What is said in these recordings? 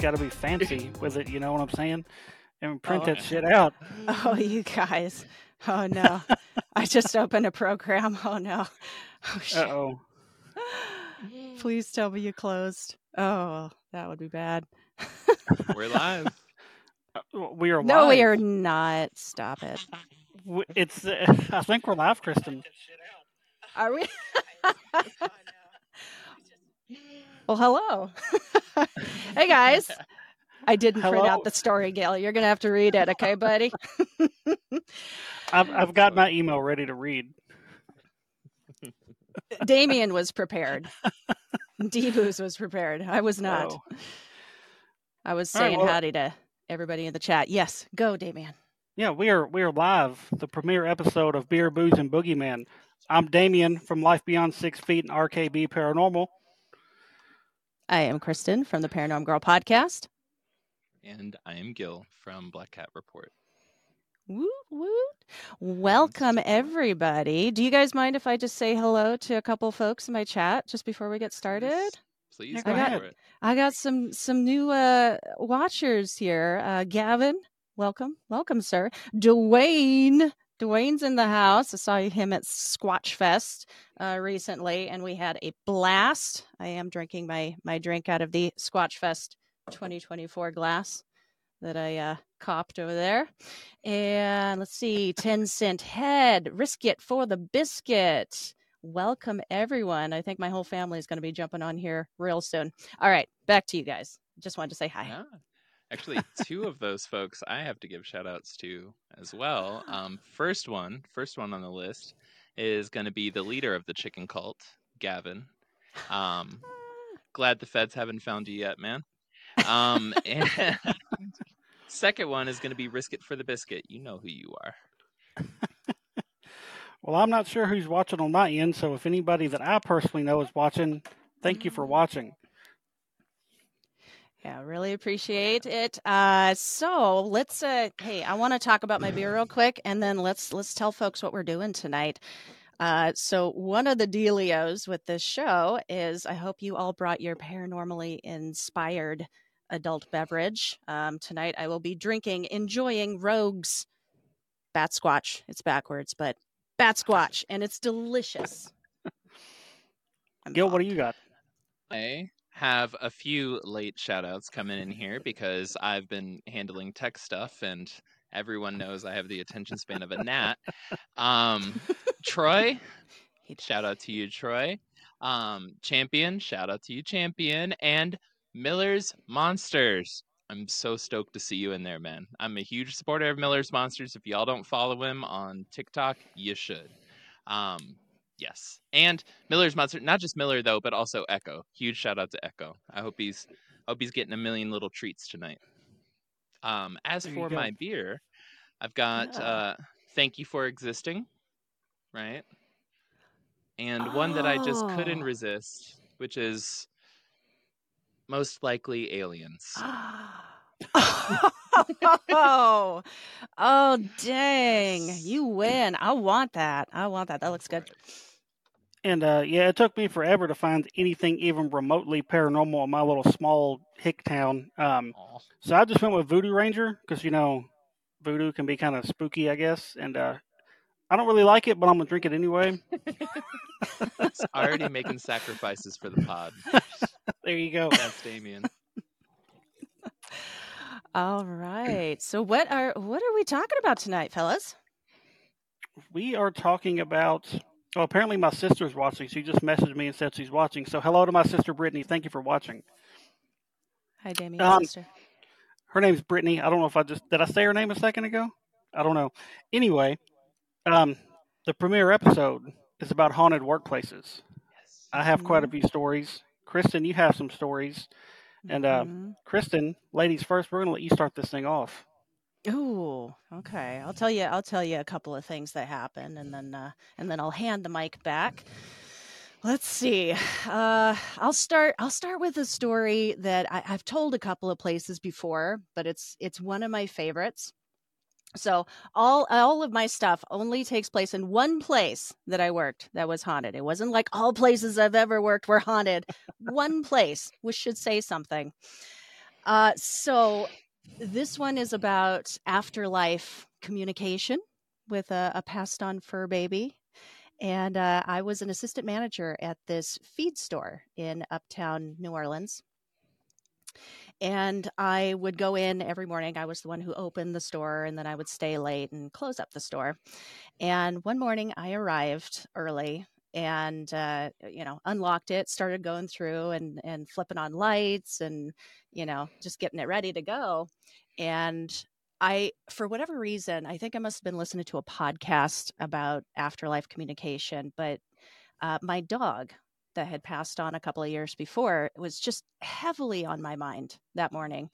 she's got to be fancy with it. You know what I'm saying? And print Oh, that shit out. Oh, you guys. Oh no. I just opened a program. Oh no. Oh Uh shit. oh. Please tell me you closed. Oh, that would be bad. We're live. We are live. no, we are not. Stop it. It's. Uh, I think we're live, Kristen. Are we? well, hello. hey guys. I didn't print out the story, Gil. You're gonna have to read it, okay, buddy? I've I've got my email ready to read. Damion was prepared. Debooz was prepared. I was not. Oh. I was All right, saying well- howdy to everybody in the chat. Yes, go, Damion. Yeah, we are we are live. The premiere episode of Beer, Boos, and Boogeymen. I'm Damion from Life Beyond Six Feet and RKB Paranormal. I am Kristen from the Paranorm Girl podcast. And I am Gil from Black Cat Report. Woot woot. Welcome everybody. Do you guys mind if I just say hello to a couple folks in my chat just before we get started? Please Yeah, go go ahead. for it. I got some some new uh watchers here. Uh Gavin, welcome. Welcome, sir. Dwayne. Dwayne's in the house. I saw him at Squatch Fest uh, recently, and we had a blast. I am drinking my my drink out of the Squatch Fest 2024 glass that I uh, copped over there. And let's see, 10 cent head, risk it for the biscuit. Welcome, everyone. I think my whole family is going to be jumping on here real soon. All right, back to you guys. Just wanted to say hi. Yeah. Actually, two of those folks I have to give shout outs to as well. Um, first one, first one on the list is going to be the leader of the chicken cult, Gavin. Um, glad the feds haven't found you yet, man. Um, and second one is going to be Risk It for the Biscuit. You know who you are. Well, I'm not sure who's watching on my end, so if anybody that I personally know is watching, thank you for watching. Yeah, really appreciate it. Uh, so let's. Uh, hey, I want to talk about my beer real quick, and then let's let's tell folks what we're doing tonight. Uh, so one of the dealios with this show is I hope you all brought your paranormally inspired adult beverage. Um, tonight I will be drinking, enjoying Rogue's Bat Squatch. It's backwards, but Bat Squatch, and it's delicious. Gil, what do you got? I have a few late shout outs coming in here because I've been handling tech stuff and everyone knows I have the attention span of a gnat. Um, Troy, shout out to you, Troy. Um, Champion, shout out to you, Champion. And Miller's Monsters. I'm so stoked to see you in there, man. I'm a huge supporter of Miller's Monsters. If y'all don't follow him on TikTok, you should. Um, yes. And Miller's Monster, not just Miller though, but also Echo. Huge shout out to Echo. I hope he's I hope he's getting a million little treats tonight. Um, as There for my beer, I've got Yeah. uh, Thank You for Existing, right? And one that I just couldn't Oh. resist, which is most likely aliens. oh, oh, dang! You win. I want that. I want that. That looks good. And uh, yeah, it took me forever to find anything even remotely paranormal in my little small hick town. Um, Aw. so I just went with Voodoo Ranger because you know, voodoo can be kind of spooky, I guess. And uh, I don't really like it, but I'm gonna drink it anyway. It's already making sacrifices for the pod. There you go. That's Damion. All right. So what are what are we talking about tonight, fellas? We are talking about. Oh, apparently my sister's watching. She just messaged me and said she's watching. So hello to my sister Brittany. Thank you for watching. Hi, Damion, Um, sister. Her name's Brittany. I don't know if I just did I say her name a second ago. I don't know. Anyway, um, the premiere episode is about haunted workplaces. I have quite a few stories. Kristen, you have some stories. And uh, Mhm. Kristen, ladies first, we're gonna let you start this thing off. Ooh, okay. I'll tell you. I'll tell you a couple of things that happened, and then uh, and then I'll hand the mic back. Let's see. Uh, I'll start. I'll start with a story that I, I've told a couple of places before, but it's it's one of my favorites. So all all of my stuff only takes place in one place that I worked that was haunted. It wasn't like all places I've ever worked were haunted. one place, which should say something. Uh, so this one is about afterlife communication with a, a passed on fur baby. And uh, I was an assistant manager at this feed store in uptown New Orleans. And I would go in every morning. I was the one who opened the store, and then I would stay late and close up the store. And one morning I arrived early and uh, you know unlocked it started going through and and flipping on lights and you know just getting it ready to go. And i for whatever reason i think i must have been listening to a podcast about afterlife communication but uh, my dog that had passed on a couple of years before was just heavily on my mind that morning.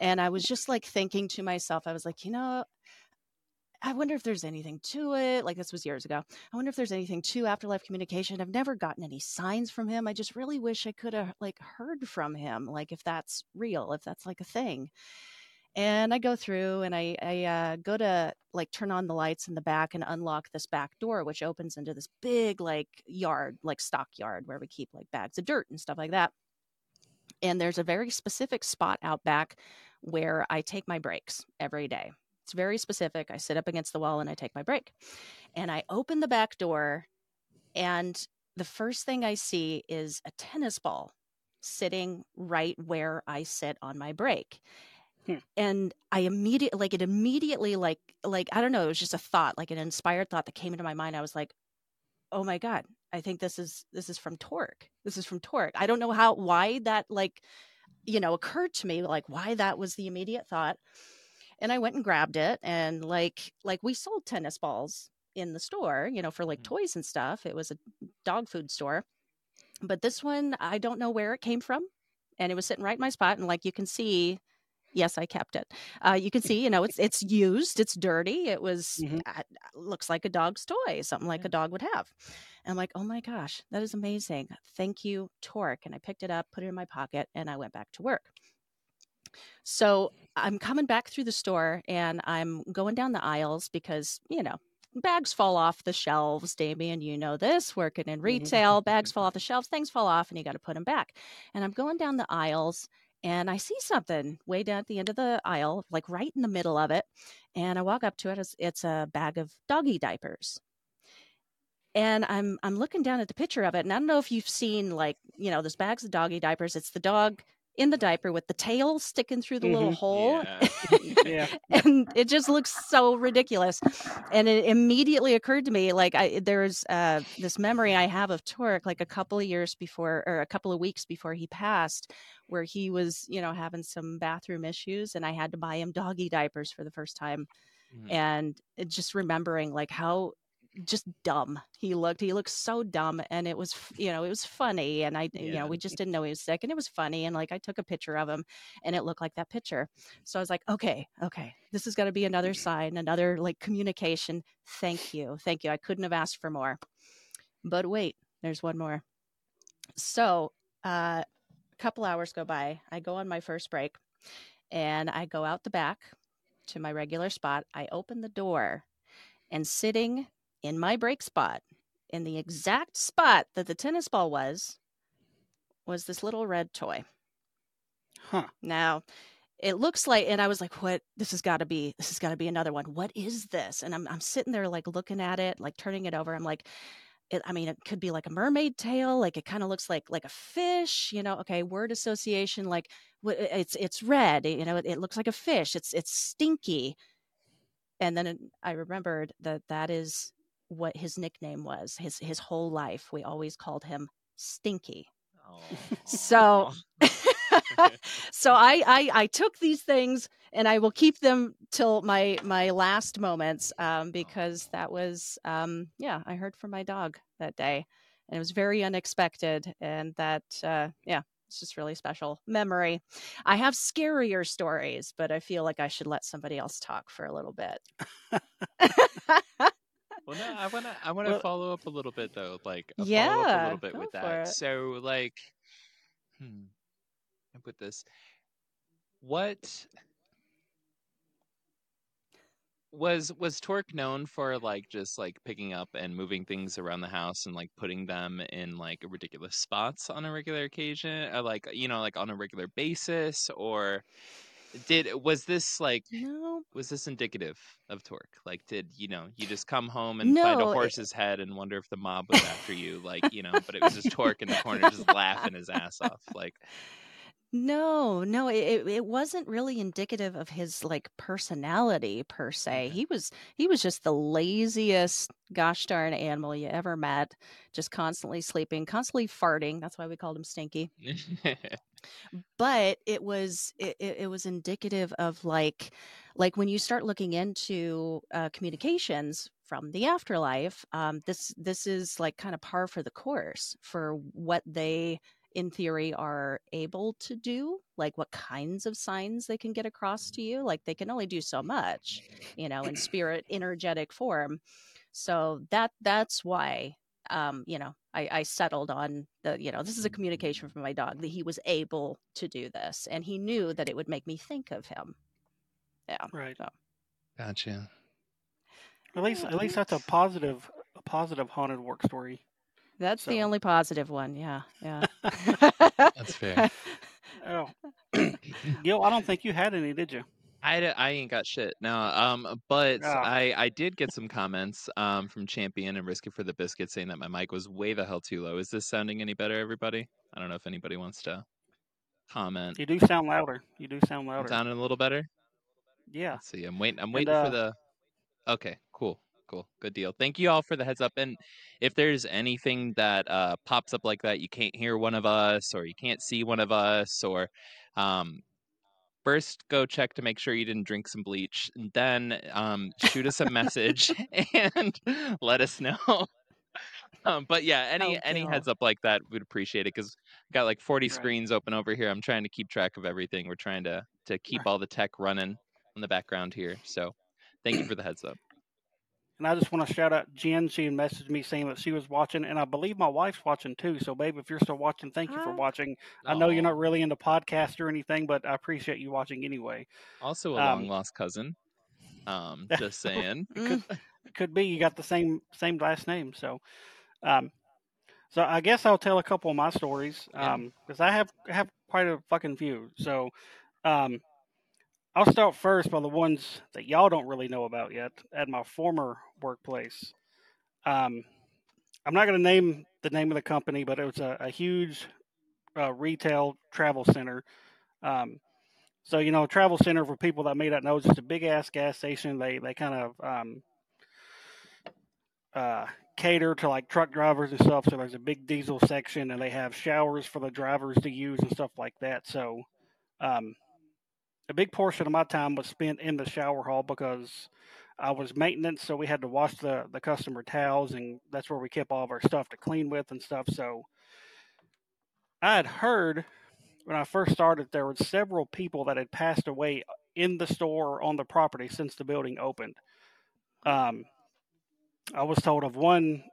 And i was just like thinking to myself i was like you know I wonder if there's anything to it. Like this was years ago. I wonder if there's anything to afterlife communication. I've never gotten any signs from him. I just really wish I could have like heard from him, like if that's real, if that's like a thing. And I go through and I, I uh, go to like turn on the lights in the back and unlock this back door, which opens into this big like yard, like stockyard where we keep like bags of dirt and stuff like that. And there's a very specific spot out back where I take my breaks every day. It's very specific. I sit up against the wall and I take my break. And I open the back door, and the first thing I see is a tennis ball sitting right where I sit on my break. Hmm. And I immediately like it immediately like like I don't know, it was just a thought, like an inspired thought that came into my mind. I was like, "Oh my god, I think this is this is from Torque. This is from Torque." I don't know how why that like you know occurred to me like why that was the immediate thought and I went and grabbed it and like like we sold tennis balls in the store, you know, for like mm-hmm. toys and stuff. It was a dog food store. But this one, I don't know where it came from. And it was sitting right in my spot. And like you can see, yes, I kept it. Uh, you can see, you know, it's it's used, it's dirty. It was mm-hmm. uh, looks like a dog's toy, something like yeah. a dog would have. And I'm like, oh my gosh, that is amazing. Thank you, Torque. And I picked it up, put it in my pocket, and I went back to work. So I'm coming back through the store and I'm going down the aisles because, you know, bags fall off the shelves. Damion, you know this, working in mm-hmm. retail, bags fall off the shelves, things fall off, and you got to put them back. And I'm going down the aisles and I see something way down at the end of the aisle, like right in the middle of it. And I walk up to it. It's, it's a bag of doggy diapers. And I'm I'm looking down at the picture of it, and I don't know if you've seen like you know those bags of doggy diapers. It's the dog in the diaper with the tail sticking through the mm-hmm. little hole. Yeah. yeah. and it just looks so ridiculous. And it immediately occurred to me like I there's uh, this memory I have of Torque like a couple of years before or a couple of weeks before he passed where he was, you know, having some bathroom issues and I had to buy him doggy diapers for the first time. Mm-hmm. And just remembering like how just dumb. He looked he looked so dumb and it was you know it was funny and i yeah. you know we just didn't know he was sick and it was funny and like i took a picture of him and it looked like that picture. So i was like okay okay this is going to be another sign another like communication. Thank you thank you i couldn't have asked for more. But wait there's one more. So uh, a couple hours go by i go on my first break and i go out the back to my regular spot i open the door and sitting in my break spot, in the exact spot that the tennis ball was, was this little red toy. Huh. Now, it looks like, and I was like, "What? This has got to be. This has got to be another one. What is this?" And I'm I'm sitting there like looking at it, like turning it over. I'm like, it, I mean, it could be like a mermaid tail. Like it kind of looks like like a fish. You know? Okay, word association. Like it's it's red. You know, it, it looks like a fish. It's it's stinky. And then I remembered that that is what his nickname was his his whole life. We always called him Stinky. Oh. So so I, I I took these things and I will keep them till my my last moments um, because that was um, yeah I heard from my dog that day and it was very unexpected and that uh, yeah it's just really special memory. I have scarier stories, but I feel like I should let somebody else talk for a little bit. Well, no, I wanna I wanna well, follow up a little bit though, like yeah, follow up a little bit with that. So, like, hmm, I put this. What was was Torque known for like just like picking up and moving things around the house and like putting them in like ridiculous spots on a regular occasion, or like you know like on a regular basis, or did was this like No, was this indicative of Torque? Like, did you know you just come home and find a no. It, horse's head and wonder if the mob was after you? Like, you know, but it was just Torque in the corner just laughing his ass off. Like, No, no, it, it it wasn't really indicative of his like personality per se. okay. He was he was just the laziest gosh darn animal you ever met, just constantly sleeping, constantly farting. That's why we called him Stinky. But it was it, it it was indicative of like like when you start looking into uh, communications from the afterlife, um, this this is like kind of par for the course for what they in theory are able to do like what kinds of signs they can get across to you like they can only do so much you know in spirit energetic form so that that's why um you know I, I settled on the you know this is a communication from my dog that he was able to do this and he knew that it would make me think of him yeah Right. so gotcha. At least, at least that's a positive, a positive haunted work story. That's the only positive one yeah yeah That's fair. oh, Gil, I don't think you had any, did you? I, I ain't got shit no um but Ah, I I did get some comments um from Champion and Risk It for the Biscuit saying that my mic was way the hell too low. Is this sounding any better, everybody? I don't know if anybody wants to comment. you do sound louder. You do sound louder. sounding a little better. Yeah. Let's see. I'm waiting. I'm And waiting for uh, the. Okay, cool, good deal. Thank you all for the heads up. And if there's anything that uh, pops up like that, you can't hear one of us, or you can't see one of us, or um, first go check to make sure you didn't drink some bleach, and then um, shoot us a message and let us know. Um, but yeah, any oh any heads up like that, we'd appreciate it because got like 40 right. screens open over here. I'm trying to keep track of everything. We're trying to to keep all the tech running in the background here. So thank you for the heads up. And I just want to shout out Jen. She messaged me saying that she was watching, and I believe my wife's watching too. So, babe, if you're still watching, thank you for Ah, watching. I know you're not really into podcasts or anything, but I appreciate you watching anyway. also a long Um, lost cousin. Um, just saying. could mm, could be you got the same same last name. So, um, so I guess I'll tell a couple of my stories. Yeah. Um, because I have have quite a fucking few. So, um, I'll start first by the ones that y'all don't really know about yet at my former workplace. Um, I'm not going to name the name of the company, but it was a, a huge uh, retail travel center. Um, so you know, travel center for people that may not know, just a big ass gas station. They they kind of um, uh, cater to like truck drivers and stuff. So there's a big diesel section, and they have showers for the drivers to use and stuff like that. So um, a big portion of my time was spent in the shower hall because I was maintenance, so we had to wash the the customer towels, and that's where we kept all of our stuff to clean with and stuff. So I had heard when I first started there were several people that had passed away in the store or on the property since the building opened. Um, I was told of one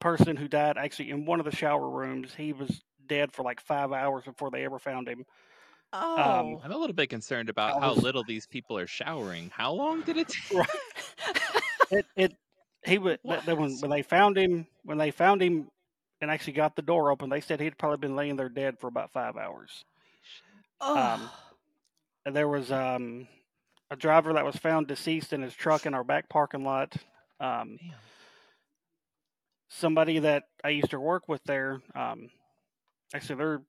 person who died actually in one of the shower rooms. He was dead for like five hours before they ever found him. Um, oh I'm a little bit concerned about how was little these people are showering. How long did it take? right. It it he would what when when they found him when they found him and actually got the door open. They said he'd probably been laying there dead for about five hours. Um, oh and there was um a driver that was found deceased in his truck in our back parking lot. Um, Damn. somebody that I used to work with there, um, actually their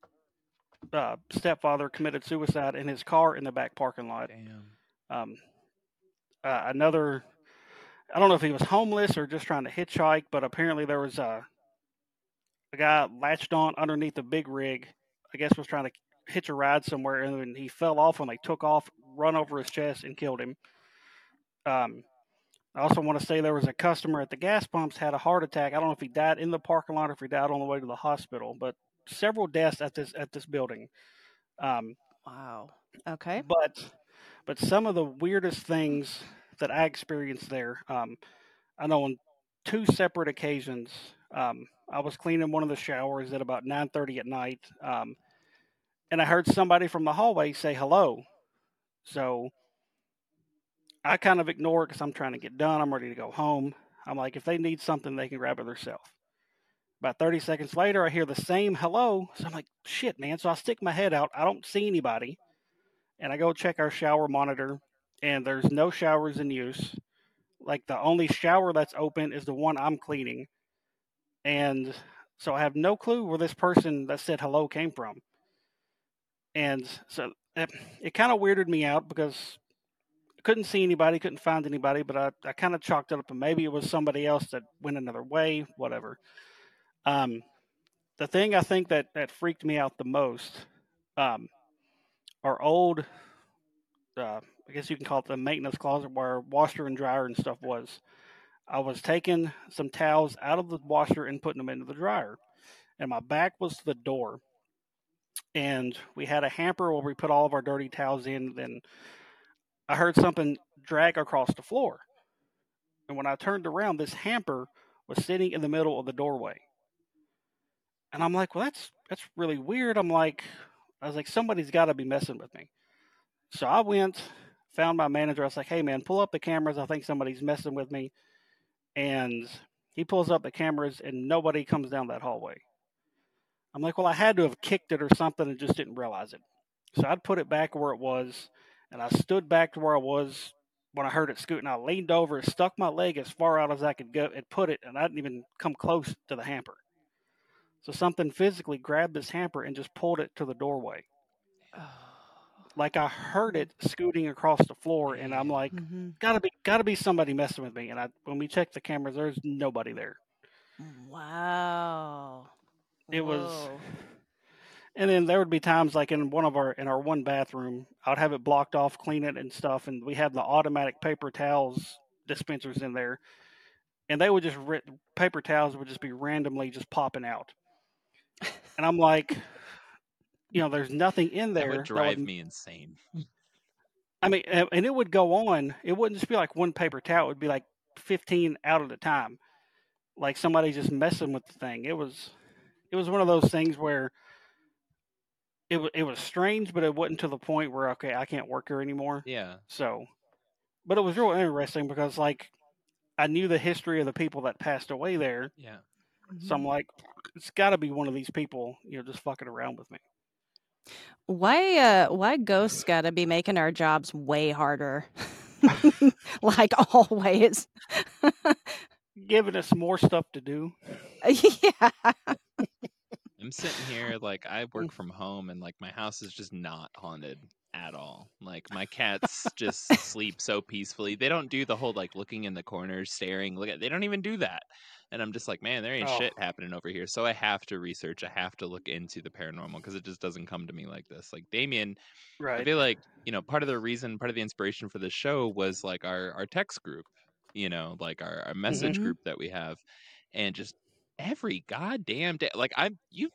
uh, stepfather committed suicide in his car in the back parking lot. Um, uh, another, I don't know if he was homeless or just trying to hitchhike, but apparently there was a a guy latched on underneath the big rig. I guess was trying to hitch a ride somewhere, and then he fell off when they took off, run over his chest, and killed him. Um, I also want to say there was a customer at the gas pumps had a heart attack. I don't know if he died in the parking lot or if he died on the way to the hospital, but several deaths at this at this building. Um, wow okay but but some of the weirdest things that I experienced there, um, I know on two separate occasions, um, I was cleaning one of the showers at about nine thirty at night, um, and I heard somebody from the hallway say hello. So I kind of ignore it because I'm trying to get done. I'm ready to go home. I'm like, if they need something, they can grab it themselves. About 30 seconds later, I hear the same hello. So I'm like, shit, man. So I stick my head out. I don't see anybody. And I go check our shower monitor, and there's no showers in use. Like the only shower that's open is the one I'm cleaning. And so I have no clue where this person that said hello came from. And so eh, it, it kind of weirded me out because I couldn't see anybody, couldn't find anybody, but I, I kind of chalked it up and maybe it was somebody else that went another way, whatever. Um, the thing I think that, that freaked me out the most, um, our old, uh, I guess you can call it the maintenance closet where washer and dryer and stuff was. I was taking some towels out of the washer and putting them into the dryer, and my back was to the door. And we had a hamper where we put all of our dirty towels in. Then I heard something drag across the floor. And when I turned around, this hamper was sitting in the middle of the doorway. And I'm like, well, that's that's really weird. I'm like, I was like, somebody's got to be messing with me. So I went, found my manager. I was like, hey man, pull up the cameras. I think somebody's messing with me. And he pulls up the cameras, and nobody comes down that hallway. I'm like, well, I had to have kicked it or something and just didn't realize it. So I'd put it back where it was, and I stood back to where I was when I heard it scooting. I leaned over, stuck my leg as far out as I could go, and put it, and I didn't even come close to the hamper. So something physically grabbed this hamper and just pulled it to the doorway. Like I heard it scooting across the floor, and I'm like, Mm-hmm. gotta be, gotta be somebody messing with me. And I, when we checked the cameras, there's nobody there. Wow. It was, and then there would be times like in one of our in our one bathroom, I'd have it blocked off, clean it and stuff, and we have the automatic paper towels dispensers in there, and they would just paper towels would just be randomly just popping out, and I'm like, you know, there's nothing in there. That would that drive would- me insane. I mean, and and it would go on. It wouldn't just be like one paper towel. It would be like 15 out at a time. Like somebody just messing with the thing. It was, it was one of those things where it was, it was strange, but it wasn't to the point where, okay, I can't work here anymore. Yeah. So, but it was real interesting because like I knew the history of the people that passed away there. Yeah. So I'm like, it's got to be one of these people, you know, just fucking around with me. Why uh why ghosts gotta be making our jobs way harder? like always. Giving us more stuff to do. yeah. I'm sitting here like I work from home and like my house is just not haunted at all. Like my cats just sleep so peacefully. They don't do the whole like looking in the corners, staring, look at they don't even do that. And I'm just like, man, there ain't Oh. shit happening over here. So I have to research. I have to look into the paranormal because it just doesn't come to me like this. Like Damion, I Right. feel like you know part of the reason, part of the inspiration for the show was like our our text group, you know, like our, our message Mhm. group that we have, and just every goddamn day, like I'm you,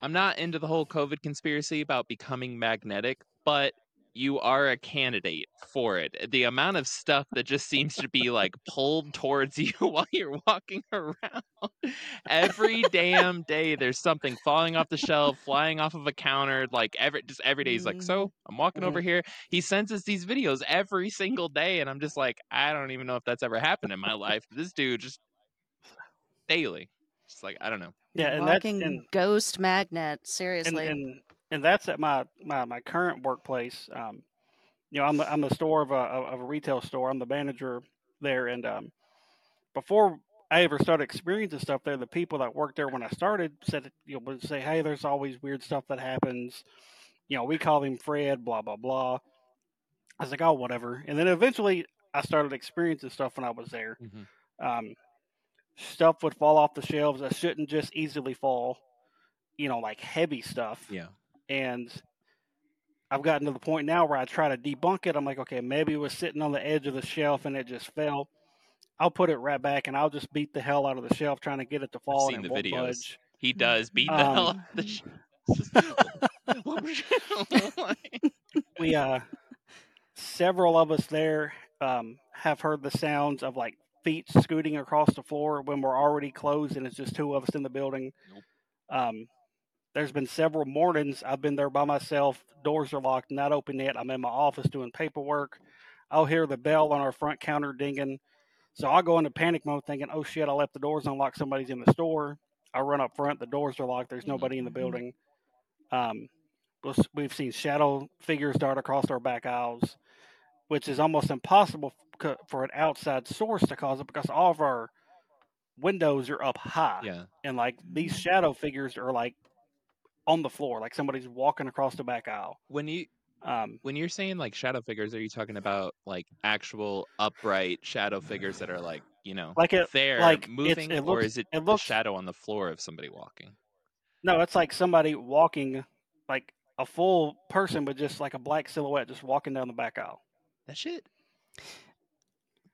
I'm not into the whole COVID conspiracy about becoming magnetic, but you are a candidate for it. The amount of stuff that just seems to be like pulled towards you while you're walking around. Every damn day there's something falling off the shelf, flying off of a counter, like every just every day he's like, mm-hmm. So I'm walking over here. He sends us these videos every single day, and I'm just like, I don't even know if that's ever happened in my life. This dude just daily. Just like I don't know. Yeah, and that's and, ghost magnet, seriously. and and that's at my my, my current workplace. Um, you know, I'm the, I'm the store of a of a retail store. I'm the manager there, and um, before I ever started experiencing stuff there, the people that worked there when I started said, you know, would say, "Hey, there's always weird stuff that happens." You know, we call him Fred, blah blah blah. I was like, "Oh, whatever." And then eventually, I started experiencing stuff when I was there. Um, stuff would fall off the shelves that shouldn't just easily fall. You know, like heavy stuff Yeah. and I've gotten to the point now where I try to debunk it. I'm like, okay, maybe it was sitting on the edge of the shelf and it just fell. I'll put it right back and I'll just beat the hell out of the shelf trying to get it to fall seen and it the videos. budge. He does beat the hell out Um, of the sh- It's just- what was you- We uh several of us there um have heard the sounds of like feet scooting across the floor when we're already closed and it's just two of us in the building. Nope. Um there's been several mornings I've been there by myself, doors are locked, not open yet. I'm in my office doing paperwork. I'll hear the bell on our front counter dinging. So I'll go into panic mode thinking, oh shit, I left the doors unlocked. Somebody's in the store. I run up front. The doors are locked. There's nobody in the building. Um, we've seen shadow figures dart across our back aisles, which is almost impossible for an outside source to cause it because all of our windows are up high. Yeah. And like these shadow figures are like on the floor, like somebody's walking across the back aisle. When you um, when you're saying like shadow figures, are you talking about like actual upright shadow figures that are like you know like it there like moving, it looks, or is it, it looks, the shadow on the floor of somebody walking? No, it's like somebody walking, like a full person, but just like a black silhouette, just walking down the back aisle. That shit.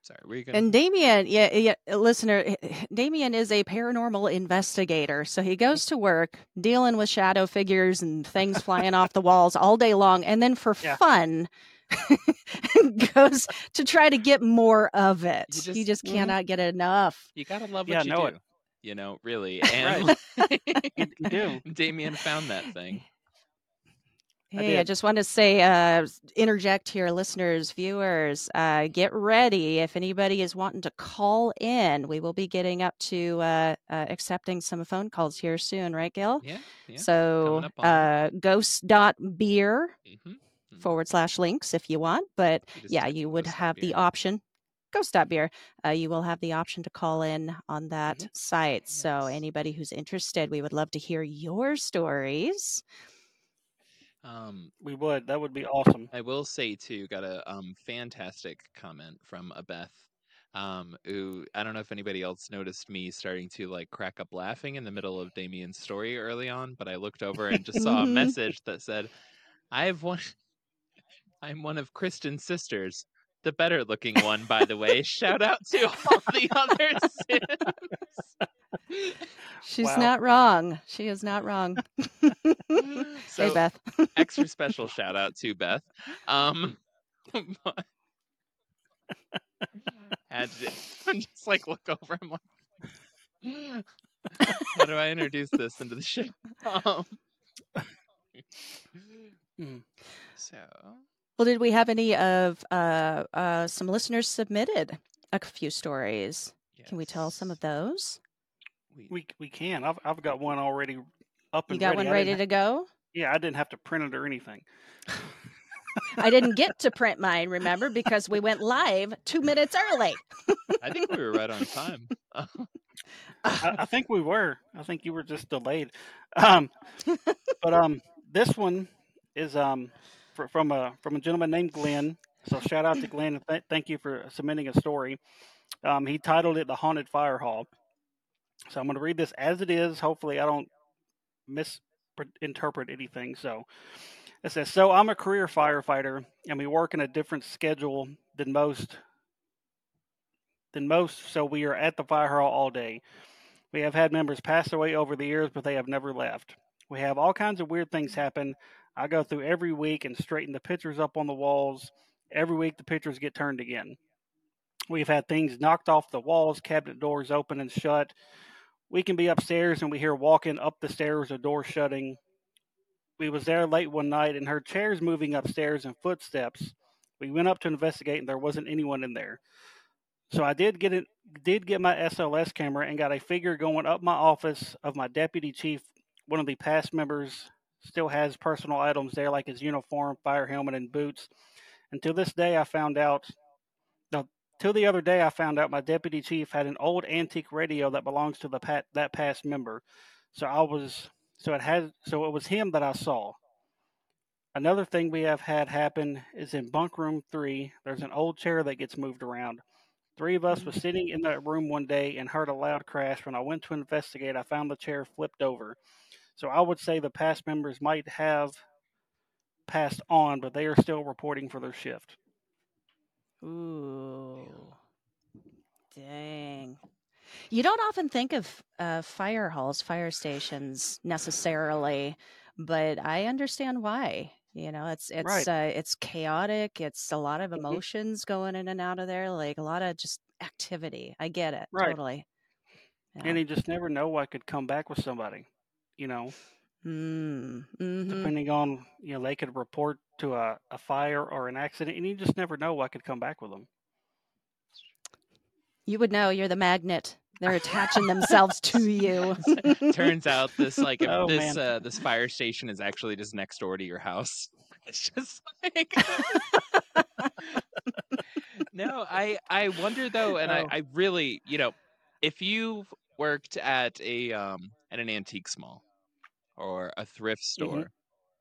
Sorry, were you going And Damion, yeah, yeah, listener, Damion is a paranormal investigator. So he goes to work dealing with shadow figures and things flying off the walls all day long. And then for Yeah. fun, goes to try to get more of it. You he just- just mm-hmm. cannot get enough. You gotta love what Yeah, you know do. it. You know, really. And You, you do. Damion found that thing. I Hey, I, did. just want to say, uh, interject here, listeners, viewers, uh, get ready. If anybody is wanting to call in, we will be getting up to uh, uh, accepting some phone calls here soon, right, Gil? Yeah. Yeah. so, coming up on uh, ghost.beer Mhm. forward slash links if you want. But You yeah, you would have Beer. the option. Ghost Ghost.beer. Uh, you will have the option to call in on that Mhm. site. So, anybody who's interested, we would love to hear your stories. Um, We would. That would be awesome. I will say too, got a um fantastic comment from a Beth. Um, who I don't know if anybody else noticed me starting to like crack up laughing in the middle of Damion's story early on, but I looked over and just saw a Mhm. message that said, "I have one. I'm one of Kristen's sisters, the better looking one, by the way. Shout out to all the other Sims." She's Wow. not wrong. She is not wrong. so, hey, Beth. extra special shout out to Beth. Um, had to just like look over. I'm like, how do I introduce this into the show? Um, Mm. so Well, did we have any of uh, uh, some listeners submitted a few stories? Can we tell some of those? we- We we can. I've I've got one already up You and got ready. one ready to go? yeah, I didn't have to print it or anything. I didn't get to print mine, remember, because we went live two minutes early. I think we were right on time. I, I think we were. I think you were just delayed. Um, but um, this one is um fr- from a from a gentleman named Glenn. So shout out to Glenn and th- thank you for submitting a story. Um, he titled it "The Haunted Fire Hall." So I'm going to read this as it is. Hopefully, I don't misinterpret anything. So it says, "So I'm a career firefighter, and we work in a different schedule than most than most. So we are at the fire hall all day. We have had members pass away over the years, but they have never left. We have all kinds of weird things happen. I go through every week and straighten the pictures up on the walls. Every week, the pictures get turned again. We've had things knocked off the walls, cabinet doors open and shut. We can be upstairs and we hear walking up the stairs or door shutting. We was there late one night and heard chairs moving upstairs and footsteps. We went up to investigate and there wasn't anyone in there. So I did get it did get my SLS camera and got a figure going up my office of my deputy chief. One of the past members still has personal items there like his uniform, fire helmet, and boots. To this day, I found out. No, till the other day, I found out my deputy chief had an old antique radio that belongs to the pat, that past member. So I was so it had so it was him that I saw. Another thing we have had happen is in bunk room three. There's an old chair that gets moved around. Three of us was sitting in that room one day and heard a loud crash. When I went to investigate, I found the chair flipped over. So I would say the past members might have passed on, but they are still reporting for their shift. Ooh. Dang. You don't often think of uh, fire halls, fire stations necessarily, but I understand why. You know, it's it's Right. uh, it's chaotic. It's a lot of Mhm. emotions going in and out of there, like a lot of just activity. I get it Right. totally. And you just never know what could come back with somebody, you know, Mm, mhm. depending depending on you know they could report to a, a fire or an accident, and you just never know what could come back with them. You would know. You're the magnet. They're attaching themselves to you. Turns out this like Oh, this uh, this fire station is actually just next door to your house. It's just like no, I I wonder though, and Oh. I I really you know if you've worked at a um at an antique mall or a thrift Mm-hmm. store,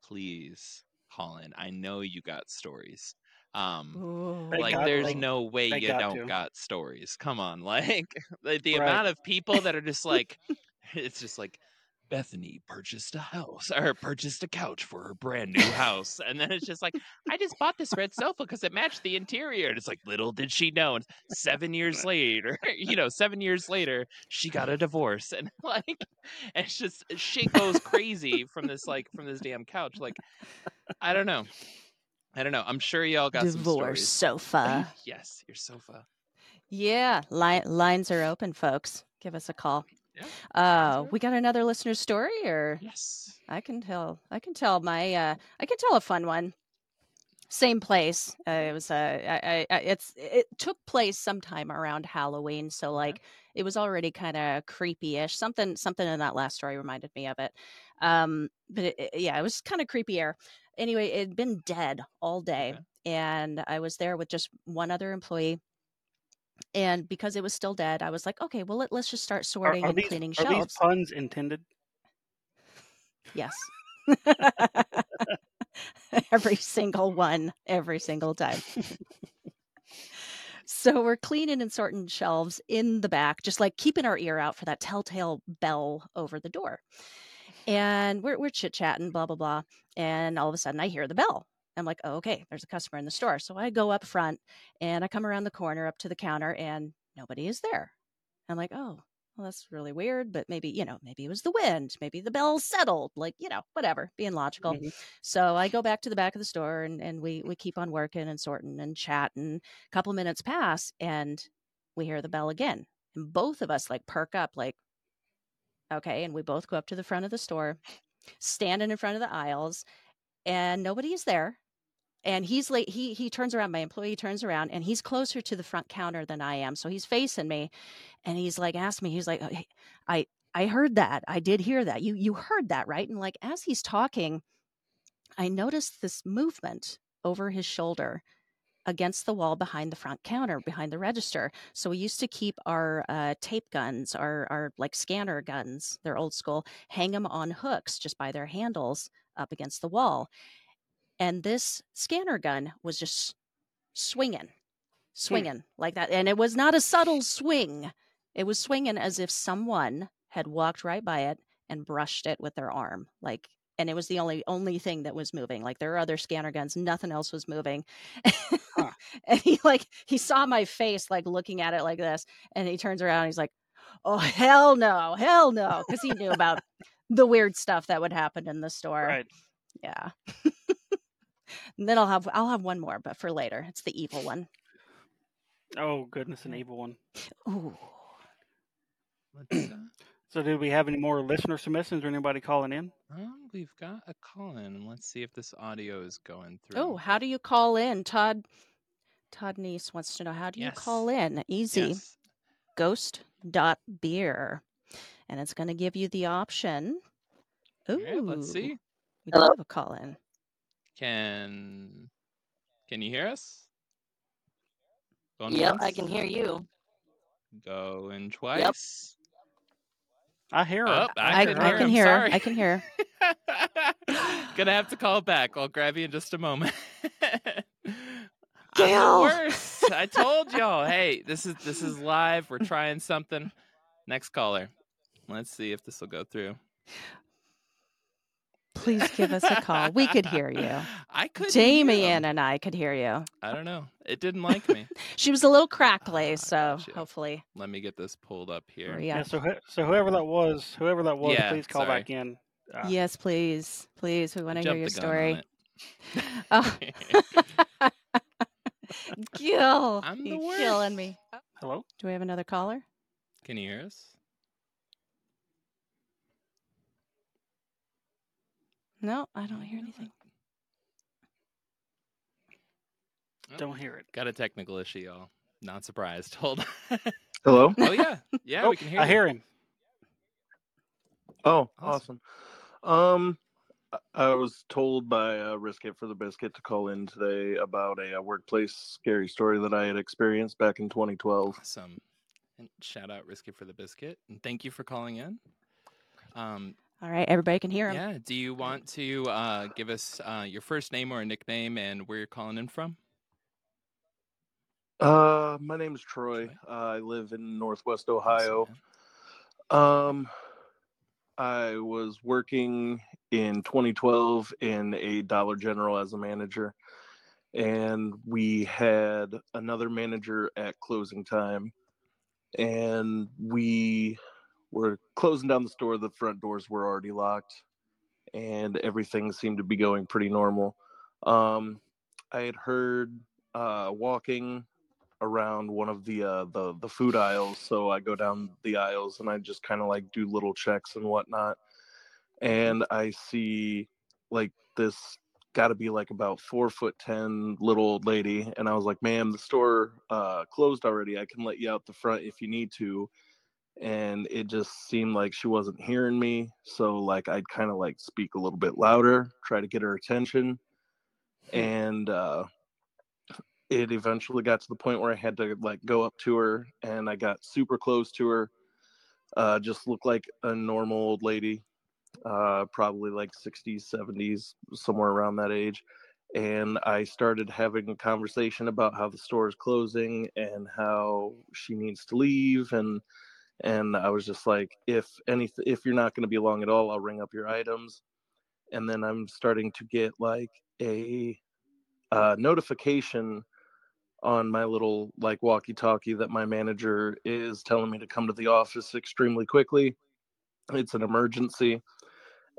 please call in. I know you got stories. Um, Ooh. Like got- there's they- no way you got don't to. got stories come on like the, the Right. amount of people that are just like it's just like bethany purchased a house or purchased a couch for her brand new house and then it's just like i just bought this red sofa because it matched the interior and it's like little did she know and seven years later you know seven years later she got a divorce and like it's just shit goes crazy from this like from this damn couch like i don't know i don't know i'm sure y'all got some Divorce stories sofa. yes, your sofa. Yeah, li- lines are open, folks. Give us a call. Yeah, Uh, we got another listener story, or Yes. I can tell. I can tell my. Uh, I can tell a fun one. Same place. Uh, it was. Uh, I, I, It's. It took place sometime around Halloween, so like it was already kind of creepy-ish. Something. Something in that last story reminded me of it. Um, but it, it- yeah, it was kind of creepier. Anyway, it had been dead all day, Okay. and I was there with just one other employee. And because it was still dead, I was like, okay, well, let, let's just start sorting are and these, cleaning are these shelves. puns intended? Yes. every single one, every single time. so we're cleaning and sorting shelves in the back, just like keeping our ear out for that telltale bell over the door. And we're, we're chit chatting, blah, blah, blah. And all of a sudden I hear the bell. I'm like, oh, okay, there's a customer in the store. So I go up front and I come around the corner up to the counter and nobody is there. I'm like, oh, well, that's really weird, but maybe, you know, maybe it was the wind. Maybe the bell settled, like, you know, whatever, being logical. Mhm. So I go back to the back of the store and, and we, we keep on working and sorting and chatting. A couple minutes pass and we hear the bell again. And both of us like perk up, like, okay. And we both go up to the front of the store, standing in front of the aisles, and nobody is there. And he's like, he he turns around. My employee turns around, and he's closer to the front counter than I am. So he's facing me, and he's like, asked me, he's like, "Oh, I I heard that. I did hear that. You you heard that, right? And like as he's talking, I noticed this movement over his shoulder against the wall behind the front counter, behind the register. So we used to keep our uh, tape guns, our our like scanner guns, they're old school, hang them on hooks just by their handles up against the wall. And this scanner gun was just swinging, hmm. swinging like that. And it was not a subtle swing. It was swinging as if someone had walked right by it and brushed it with their arm. Like, and it was the only only thing that was moving. Like there are other scanner guns, nothing else was moving. Huh. and he like he saw my face like looking at it like this, and he turns around. And he's like, "Oh hell no, hell no," because he knew about the weird stuff that would happen in the store. Right. Yeah. and then I'll have I'll have one more, but for later. It's the evil one. Oh goodness, an evil one. Ooh. Uh, So, do we have any more listener submissions or anybody calling in? um, we've got a call in, and let's see if this audio is going through. Oh, how do you call in? Todd Todd Neese wants to know how do you call in? Easy. yes. Ghost dot beer. And it's gonna give you the option. Ooh. Okay, let's see. We do Hello? have a call in. Can can you hear us? Going Yep, I can hear you. Going twice. Yep. I hear her. Oh, I, I hear can I hear can hear. her. I can hear. her. Gonna have to call back. I'll grab you in just a moment. I'm the Gail. worst. I told y'all. Hey, this is this is live. We're trying something. Next caller. Let's see if this will go through. Please give us a call. We could hear you. I could. Damion and I could hear you. I don't know. It didn't like me. She was a little crackly, Ah, so gotcha. hopefully. Let me get this pulled up here. Yeah. Yeah. So, so whoever that was, whoever that was, Yeah, please call sorry. back in. Uh, Yes, please. Please. We want to hear your the gun on story. it. Oh, Gil. I'm the you're killing me. Hello. Do we have another caller? Can you hear us? No, I don't hear anything. Oh, Don't hear it. Got a technical issue, y'all. Not surprised. Hold on. Hello? oh yeah, yeah, oh, we can hear. I you. hear him. Oh, Awesome. awesome. Um, I- I was told by uh, Risk It for the Biscuit to call in today about a, uh workplace scary story that I had experienced back in 2012. Awesome. And shout out Risky for the biscuit, and thank you for calling in. Um, All right, everybody can hear him. yeah. Do you want to uh, give us uh, your first name or a nickname and where you're calling in from? Uh, my name is Troy. Troy. Uh, I live in Northwest Ohio. Um, I was working in 2012 in a Dollar General as a manager, and we had another manager at closing time, and we were closing down the store. The front doors were already locked, and everything seemed to be going pretty normal. Um, I had heard uh, walking around one of the uh the the food aisles so i go down the aisles and i just kind of like do little checks and whatnot and i see like this got to be like about four foot ten little old lady and i was like ma'am the store uh closed already i can let you out the front if you need to and it just seemed like she wasn't hearing me so like i'd kind of like speak a little bit louder try to get her attention and uh it eventually got to the point where I had to like go up to her and I got super close to her. Uh, just looked like a normal old lady, uh, probably like 60s, 70s, somewhere around that age. And I started having a conversation about how the store is closing and how she needs to leave. And and I was just like, if any, if you're not going to be long at all, I'll ring up your items. And then I'm starting to get like a uh, notification on my little like walkie talkie that my manager is telling me to come to the office extremely quickly. It's an emergency.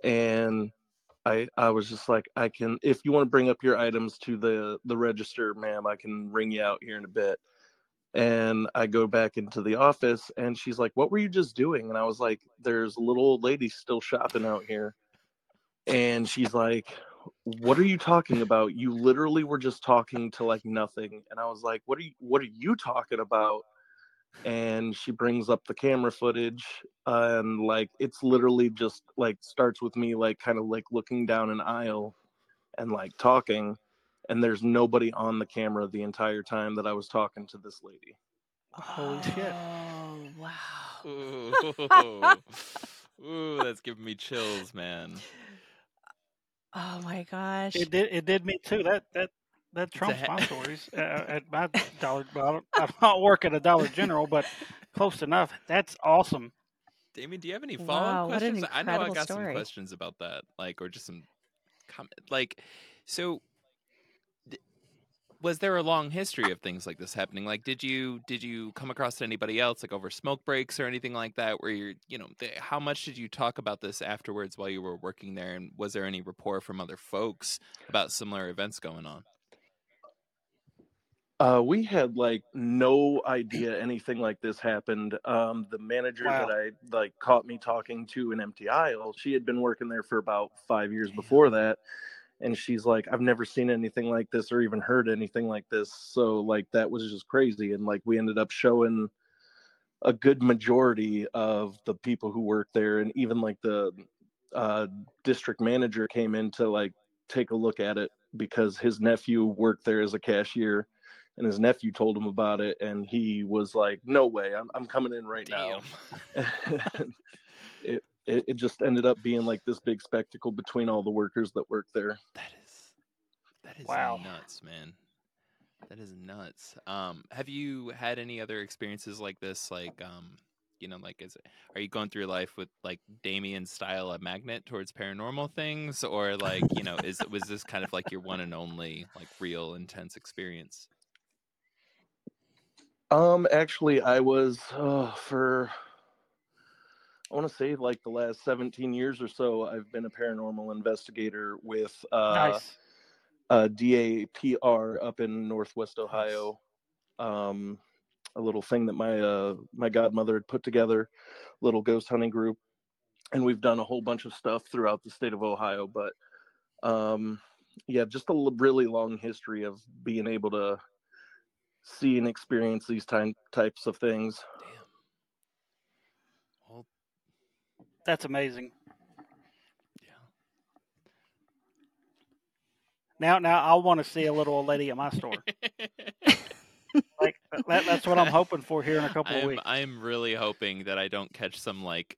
And I I was just like I can if you want to bring up your items to the the register, ma'am, I can ring you out here in a bit. And I go back into the office and she's like, "What were you just doing?" And I was like, "There's a little old lady still shopping out here." And she's like, what are you talking about you literally were just talking to like nothing and i was like what are you what are you talking about and she brings up the camera footage and like it's literally just like starts with me like kind of like looking down an aisle and like talking and there's nobody on the camera the entire time that i was talking to this lady Holy shit. Oh, wow. Ooh. Ooh, that's giving me chills, man. Oh my gosh. It did. It did me too. That that that trumps ha- my stories uh, at my dollar. Well, I don't- I'm not working at a Dollar General, but close enough. That's awesome. Damion, do you have any Wow, follow-up what an questions? I know I incredible got some questions about that, like, or just some comment. Like, so th- was there a long history of things like this happening? Like, did you did you come across anybody else, like over smoke breaks or anything like that, where you're, you know, th- how much did you talk about this afterwards while you were working there, and was there any rapport from other folks about similar events going on? Uh, we had like no idea anything like this happened. Um, the manager Wow. that I like caught me talking to an empty aisle. She had been working there for about five years before that, and she's like, "I've never seen anything like this or even heard anything like this." So like that was just crazy, and like we ended up showing a good majority of the people who work there, and even like the uh, district manager came in to like take a look at it because his nephew worked there as a cashier and his nephew told him about it and he was like no way i'm, I'm coming in right now it, it it just ended up being like this big spectacle between all the workers that work there That is that is Wow. nuts, man. That is nuts. Um, have you had any other experiences like this? Like, um, you know, like, is it, are you going through life with like Damion style a magnet towards paranormal things, or like, you know, is was this kind of like your one and only like real intense experience? um actually i was uh, for i want to say like the last 17 years or so i've been a paranormal investigator with uh nice. uh, DAPR up in Northwest Ohio. Um, a little thing that my uh, my godmother had put together, little ghost hunting group, and we've done a whole bunch of stuff throughout the state of Ohio. But Um, yeah, just a l- really long history of being able to see and experience these ty- types of things. Damn. Well, That's amazing. yeah. Now, now I want to see a little old lady at my store. Like that, that's what I'm hoping for here in a couple of I'm, weeks. I'm really hoping that I don't catch some like,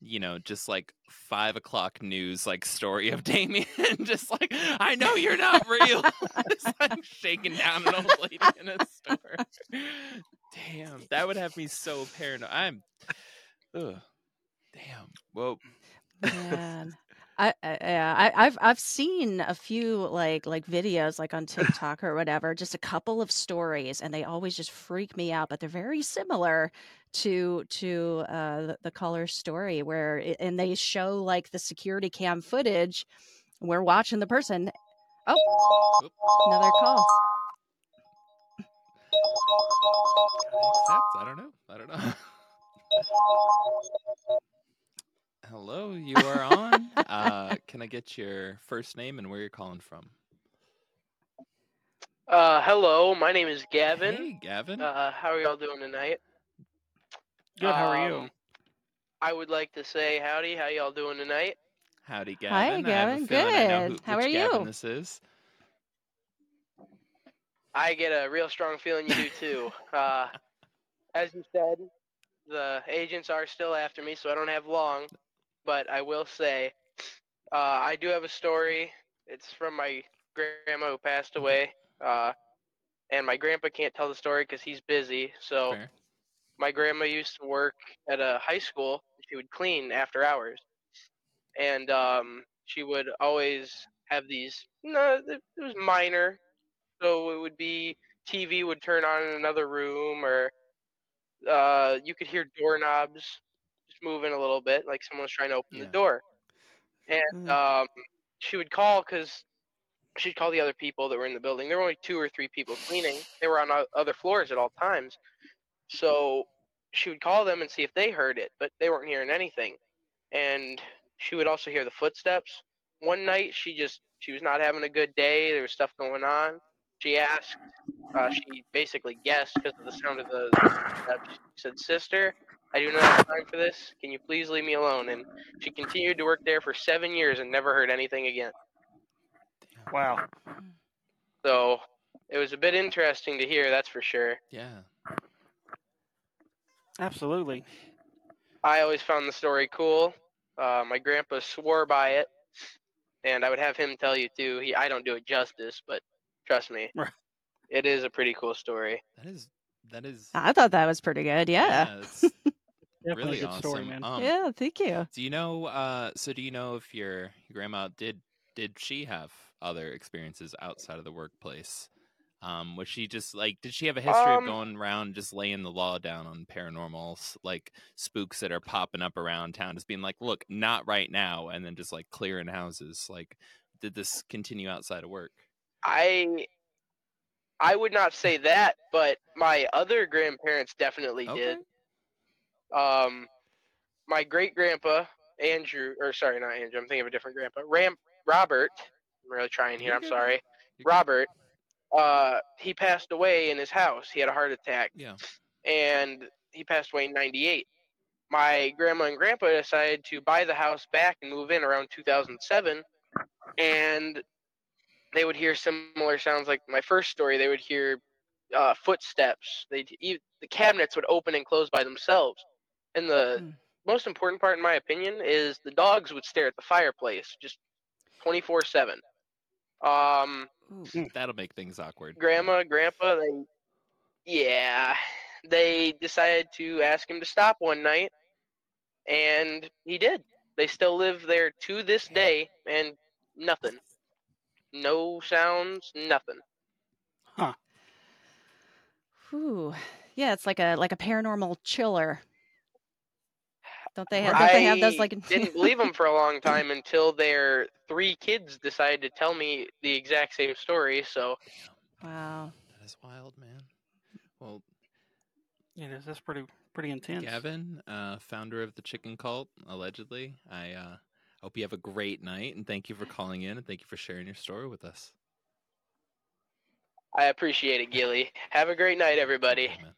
you know, just like five o'clock news like story of Damion. just like, I know you're not real. just like shaking down an old lady in a store. Damn, that would have me so paranoid. I'm, ugh, damn. Well, Man. I, I yeah, I, I've I've seen a few like like videos like on TikTok or whatever, just a couple of stories, and they always just freak me out. But they're very similar to to uh, the, the caller's story, where it, and they show like the security cam footage. We're watching the person. Oh, Oop. another call. I accept. I don't know. I don't know. Hello, you are on. uh, can I get your first name and where you're calling from? Uh, hello, my name is Gavin. Hey, Gavin. Uh, how are y'all doing tonight? Good. How are you? Um, I would like to say howdy. How y'all doing tonight? Howdy, Gavin. I have a Gavin. feeling I know Good. who, How which are Gavin you? this is. I get a real strong feeling you do too. uh, as you said, the agents are still after me, so I don't have long. But I will say, uh, I do have a story. It's from my grandma who passed away. Uh, and my grandpa can't tell the story because he's busy. So Fair. my grandma used to work at a high school. She would clean after hours, and um, she would always have these. No, it was minor. So it would be TV would turn on in another room, or uh, you could hear doorknobs moving a little bit, like someone's trying to open Yeah. the door. And Mhm. um, she would call because she'd call the other people that were in the building. There were only two or three people cleaning. They were on other floors at all times. So she would call them and see if they heard it, but they weren't hearing anything. And she would also hear the footsteps. One night, she just she was not having a good day. There was stuff going on. She asked. Uh, she basically guessed because of the sound of the footsteps. She said, "Sister, I do not have time for this. Can you please leave me alone?" And she continued to work there for seven years and never heard anything again. Wow. So it was a bit interesting to hear, that's for sure. Yeah. Absolutely. I always found the story cool. Uh, my grandpa swore by it, and I would have him tell you too. He, I don't do it justice, but trust me, it is a pretty cool story. That is. That is. I thought that was pretty good. Yeah. it's Definitely really a good awesome. story, man. Um, yeah. Thank you. Do you know? Uh, so do you know if your, your grandma did did she have other experiences outside of the workplace? Um, was she just like did she have a history Um, of going around just laying the law down on paranormals, like spooks that are popping up around town, just being like, look, not right now, and then just like clearing houses? Like, did this continue outside of work? I I would not say that, but my other grandparents definitely Okay. did. Um, my great grandpa Andrew, or sorry, not Andrew. I'm thinking of a different grandpa. Ram Robert. I'm really trying here. I'm sorry. Robert. Uh, he passed away in his house. He had a heart attack. Yeah. and he passed away in 98 my grandma and grandpa decided to buy the house back and move in around 2007 and they would hear similar sounds like my first story they would hear uh, footsteps they the cabinets would open and close by themselves and the Hmm. most important part in my opinion is the dogs would stare at the fireplace just 24 7 um Ooh. That'll make things awkward. grandma, grandpa, they yeah, they decided to ask him to stop one night and he did. They still live there to this day and nothing. No sounds, nothing. Huh. Ooh. Yeah, it's like a like a paranormal chiller. Don't they have? Don't they have those like? didn't believe them for a long time until their three kids decided to tell me the exact same story. So wow. That is wild, man. Well, It is. That's pretty pretty intense. Gavin, uh, founder of the chicken cult, allegedly. I uh, Hope you have a great night, and thank you for calling in, and thank you for sharing your story with us. I appreciate it, Gilly. Have a great night, everybody. Amen.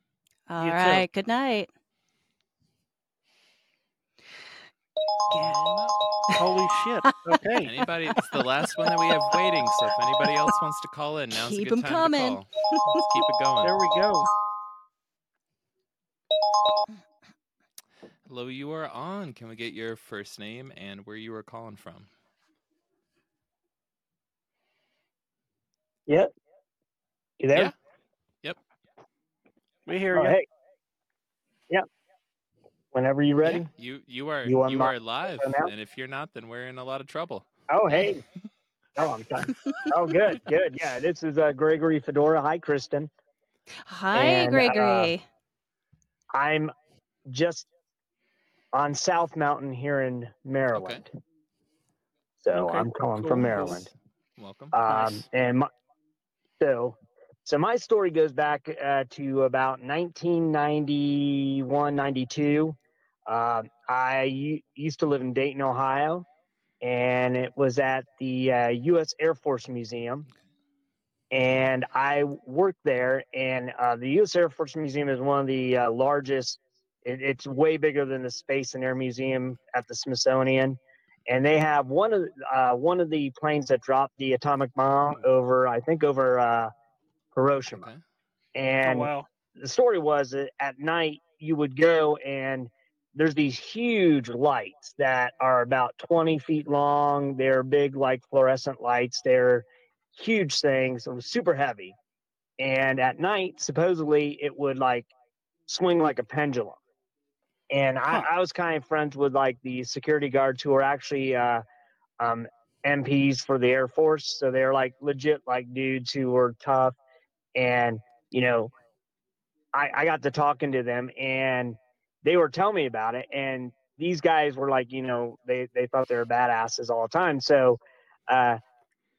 All You too. Good night. Yeah. Holy shit. Okay. Anybody? It's the last one that we have waiting. So if anybody else wants to call in, now's Keep a good 'em time coming. to call. Let's keep it going. There we go. Hello, you are on. Can we get your first name and where you are calling from? Yep. You there? Yeah. Yep. We hear Oh, you. hey. Yep. Whenever you're ready. Yeah, you you are You you, are live, phone and if you're not, then we're in a lot of trouble. Oh, hey. Oh, I'm sorry. oh, good, good. Yeah, this is uh, Gregory Fedora. Hi, Kristen. Hi, And, uh, Gregory. I'm just on South Mountain here in Maryland. So Okay, I'm calling cool, from. Maryland. Welcome. Um, Nice. and my, so, so my story goes back uh, to about 1991, 92. Um, I used to live in Dayton, Ohio, and it was at the uh, U.S. Air Force Museum. And I worked there, and uh, the U.S. Air Force Museum is one of the uh, largest. It, it's way bigger than the Space and Air Museum at the Smithsonian and they have one of the- uh, one of the planes that dropped the atomic bomb over, I think, over uh, Hiroshima. Okay. Oh, And wow. the story was that at night you would go and there's these huge lights that are about 20 feet long. They're big, like fluorescent lights. They're huge things. It was super heavy. And at night, supposedly, it would like swing like a pendulum. And I, I was kind of friends with like the security guards who are actually uh, um, MPs for the Air Force. So they're like legit like dudes who were tough. And, you know, I, I got to talking to them and they were telling me about it. And these guys were like, you know, they, they thought they were badasses all the time. So, uh,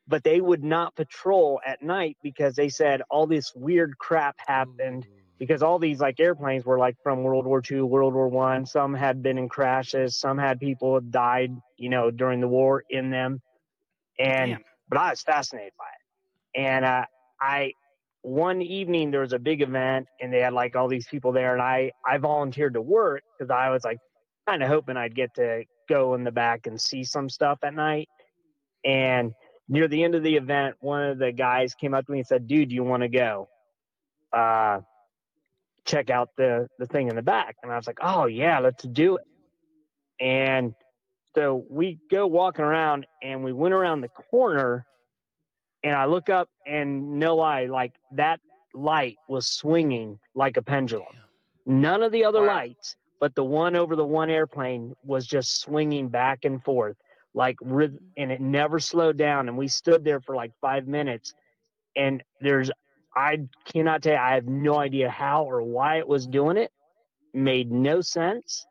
but they would not patrol at night because they said all this weird crap happened because all these like airplanes were like from World War II, World War One. Some had been in crashes, some had people died, you know, during the war in them. And Damn. but I was fascinated by it. And uh, I one evening there was a big event and they had like all these people there and I I volunteered to work because I was like kind of hoping I'd get to go in the back and see some stuff at night. And near the end of the event, one of the guys came up to me and said, "Dude, you want to go uh, check out the the thing in the back?" And I was like, "Oh yeah, let's do it." And so we go walking around, and we went around the corner, and I look up, and no lie, like that light was swinging like a pendulum. None of the other Wow. lights, but the one over the one airplane was just swinging back and forth like and it never slowed down. And we stood there for like five minutes. And there's i cannot tell you i have no idea how or why it was doing it. Made no sense.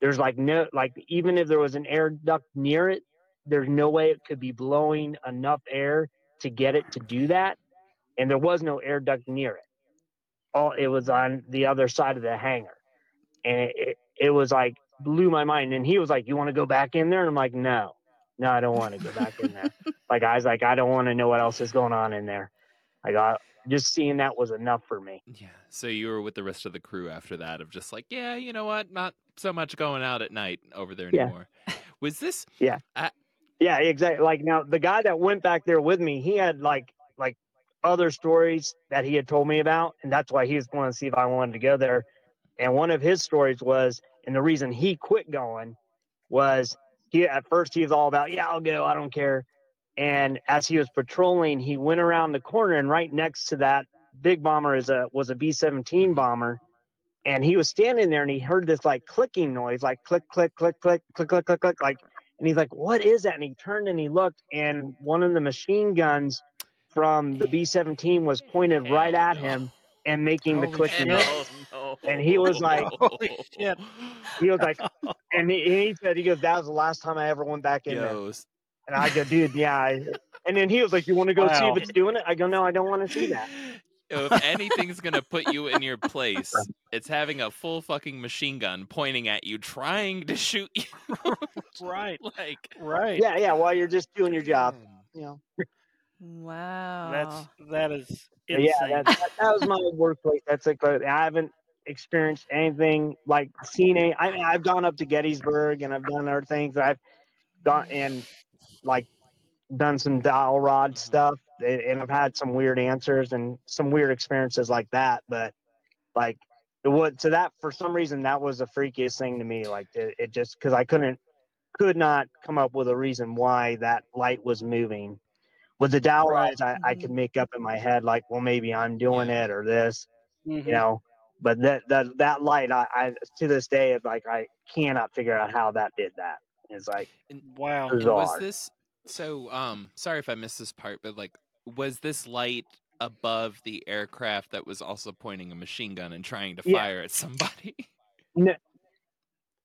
There's like no like even if there was an air duct near it there's no way it could be blowing enough air to get it to do that and there was no air duct near it. All it was on the other side of the hangar. And it, it, it was like blew my mind. And he was like you want to go back in there? And i'm like no. No i don't want to go back in there. Like i was like i don't want to know what else is going on in there. Like I, just seeing that was enough for me. Yeah. So you were with the rest of the crew after that of just like, yeah, you know what? Not so much going out at night over there Yeah. anymore. Was this yeah exactly like now the guy that went back there with me he had like like other stories that he had told me about and that's why he was going to see if i wanted to go there. And one of his stories was and the reason he quit going was he at first he was all about yeah i'll go i don't care. And as he was patrolling he went around the corner and right next to that big bomber is a was a b-17 bomber. And he was standing there and he heard this like clicking noise like click click click click click click click click like and he's like what is that and he turned and he looked and one of the machine guns from the b-17 was pointed right at no. him and making the Holy clicking shit. noise no. And he was like- Holy shit. he was like and he, he said he goes that was the last time i ever went back in there Yo, and i go dude yeah I, and then he was like you want to go see Wow. if it's doing it i go no i don't want to see that if anything's gonna put you in your place, it's having a full fucking machine gun pointing at you, trying to shoot you. right. like Right. Yeah, yeah. While you're just doing your job, hmm. you know. Wow. That's that is insane. yeah, that, that, that was my workplace. That's like I haven't experienced anything like seen any. I mean, I've gone up to Gettysburg and I've done other things. I've gone and like done some dowel rod stuff, and I've had some weird answers and some weird experiences like that. But like it would so that for some reason that was the freakiest thing to me. Like it, it just because I couldn't could not come up with a reason why that light was moving. With the dowel Right. I, I Mhm. could make up in my head like, well, maybe I'm doing Yeah. it or this, Mhm. you know. But that that that light, I, I to this day, like I cannot figure out how that did that. It's like Wow. Bizarre. was this so um sorry if I missed this part, but like was this light above the aircraft that was also pointing a machine gun and trying to Yeah. fire at somebody?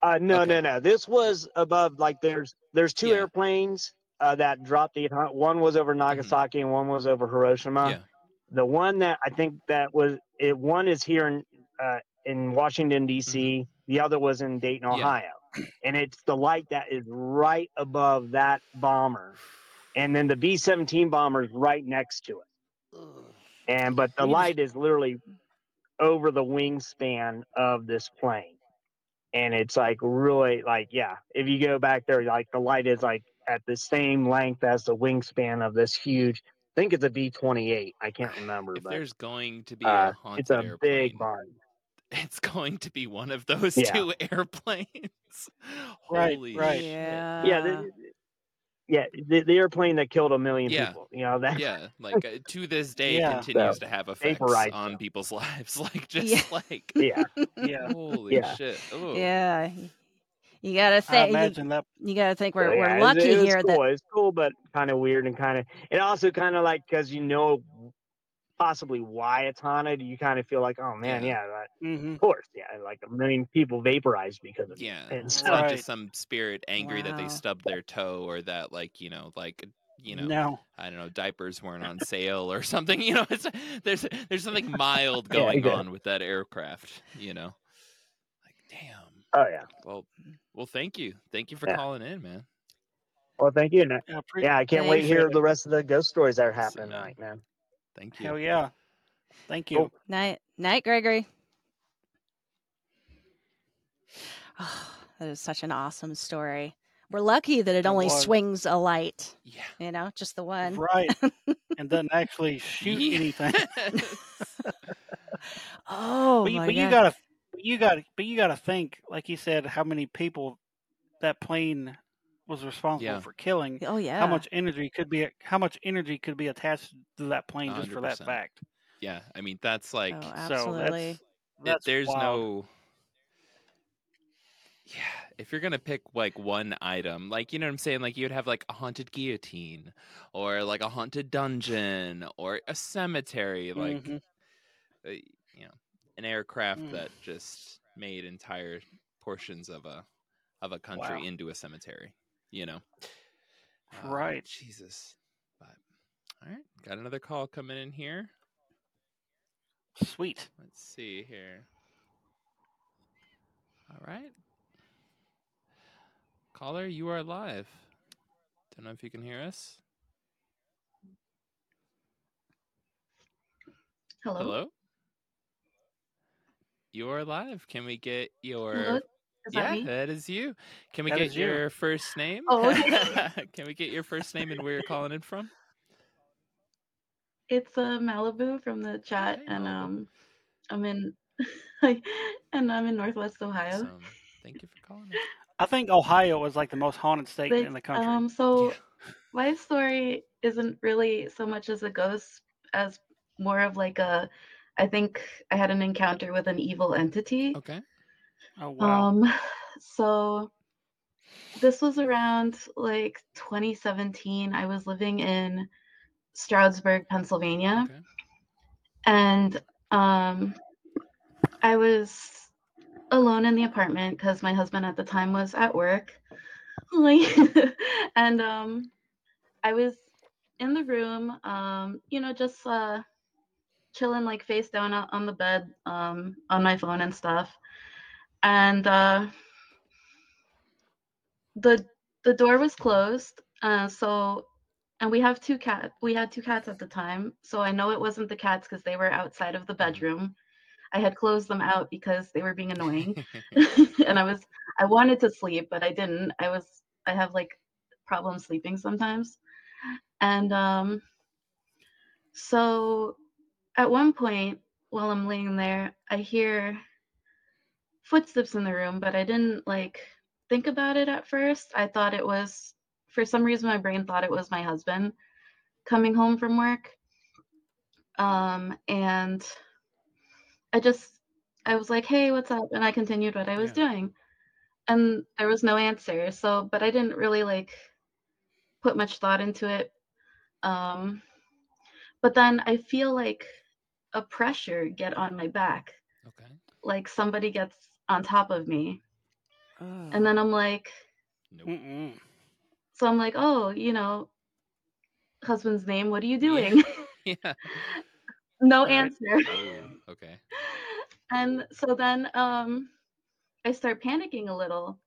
Uh, no, Okay. no, no. This was above. Like, there's there's two Yeah. airplanes uh, that dropped. The one was over Nagasaki and one was over Hiroshima. yeah. The one that I think that was it. One is here in uh, in Washington D.C. The other was in Dayton, Mm-hmm. Ohio, and it's the light that is right above that bomber, and then the B-17 bomber is right next to it. And but the light is literally over the wingspan of this plane and it's like really like yeah if you go back there like the light is like at the same length as the wingspan of this huge i think it's a b28 i can't remember If but there's going to be uh, a haunted it's a airplane, big barn it's going to be one of those Yeah. two airplanes. Right, Holy right. shit. yeah. yeah the, yeah the, the airplane that killed a million Yeah. people you know that Yeah, like uh, to this day Yeah. continues So, to have effects vaporized on them. people's lives. Like just Yeah. like yeah Yeah. holy Yeah. shit. Ooh. Yeah. You gotta I think. You, imagine that. you gotta think So, we're yeah, we're it was- lucky it was here cool. that it's cool but kind of weird and kind of it also kind of like because you know possibly why it's haunted you kind of feel like oh man Yeah. yeah, that- hmm of course yeah like a million people vaporized because of it Yeah, And it's so- not Right. just some spirit angry that they stubbed their toe or that like you know like you know No. I don't know diapers weren't on sale or something. You know, it's there's there's something mild going okay. on with that aircraft. You know, like damn. oh yeah Well, well, thank you, thank you for Yeah. calling in, man. well thank you Yeah. Yeah i can't wait to hear the rest of the ghost stories that are happening man. tonight man Thank you. Hell yeah. Thank you. Cool. night night Gregory. Oh, that is such an awesome story. We're lucky that it It only was. swings a light. Yeah. You know, just the one. Right. and doesn't actually shoot anything. Oh but you, my but you gotta, you gotta, but you gotta think, like you said, how many people that plane was responsible Yeah. for killing. Oh yeah. How much energy could be, how much energy could be attached to that plane just for that fact? yeah. I mean, that's like Oh, So absolutely. it- that's there's wild. no. Yeah, if you're gonna pick like one item, like you know what I'm saying, like you'd have like a haunted guillotine, or like a haunted dungeon, or a cemetery, like Mhm. uh, you know, an aircraft Mm. that just made entire portions of a of a country Wow. into a cemetery. You know, Uh, Right. Jesus, but all right, got another call coming in here. Sweet. Let's see here. All right. Caller, you are live. Don't know if you can hear us. Hello. Hello? You are live. Can we get your Hello? Is Yeah, me? that is you. Can we That get is you. your first name? Oh, Can we get your first name and where you're calling in from? It's uh, Malibu from the chat, Hey, and um, I'm in, and I'm in Northwest Ohio. Awesome. Thank you for calling. I think Ohio is like the most haunted state But, in the country. um, so Yeah. my story isn't really so much as a ghost as more of like a, I think I had an encounter with an evil entity. Okay. Oh wow. Um, so this was around like 2017. I was living in Stroudsburg, Pennsylvania, Okay. and um, I was alone in the apartment because my husband at the time was at work. Like, and um, I was in the room, um, you know, just uh, chilling like face down on the bed um, on my phone and stuff. And uh, the the door was closed. Uh, so and we have two cat we had two cats at the time. So I know it wasn't the cats because they were outside of the bedroom. I had closed them out because they were being annoying. and I was I wanted to sleep, but I didn't. I was I have like problems sleeping sometimes. And um so at one point while I'm laying there, I hear footsteps in the room, but I didn't like think about it at first. I thought it was for some reason my brain thought it was my husband coming home from work. Um and I just I was like, "Hey, what's up?" and I continued what I was yeah. doing. And there was no answer. So, but I didn't really like put much thought into it. Um but then I feel like a pressure get on my back. Okay. Like somebody gets on top of me. Oh. And then I'm like nope. So I'm like, "Oh, you know, husband's name, what are you doing?" Yeah. yeah. no right. answer. Oh, okay. And so then um I start panicking a little.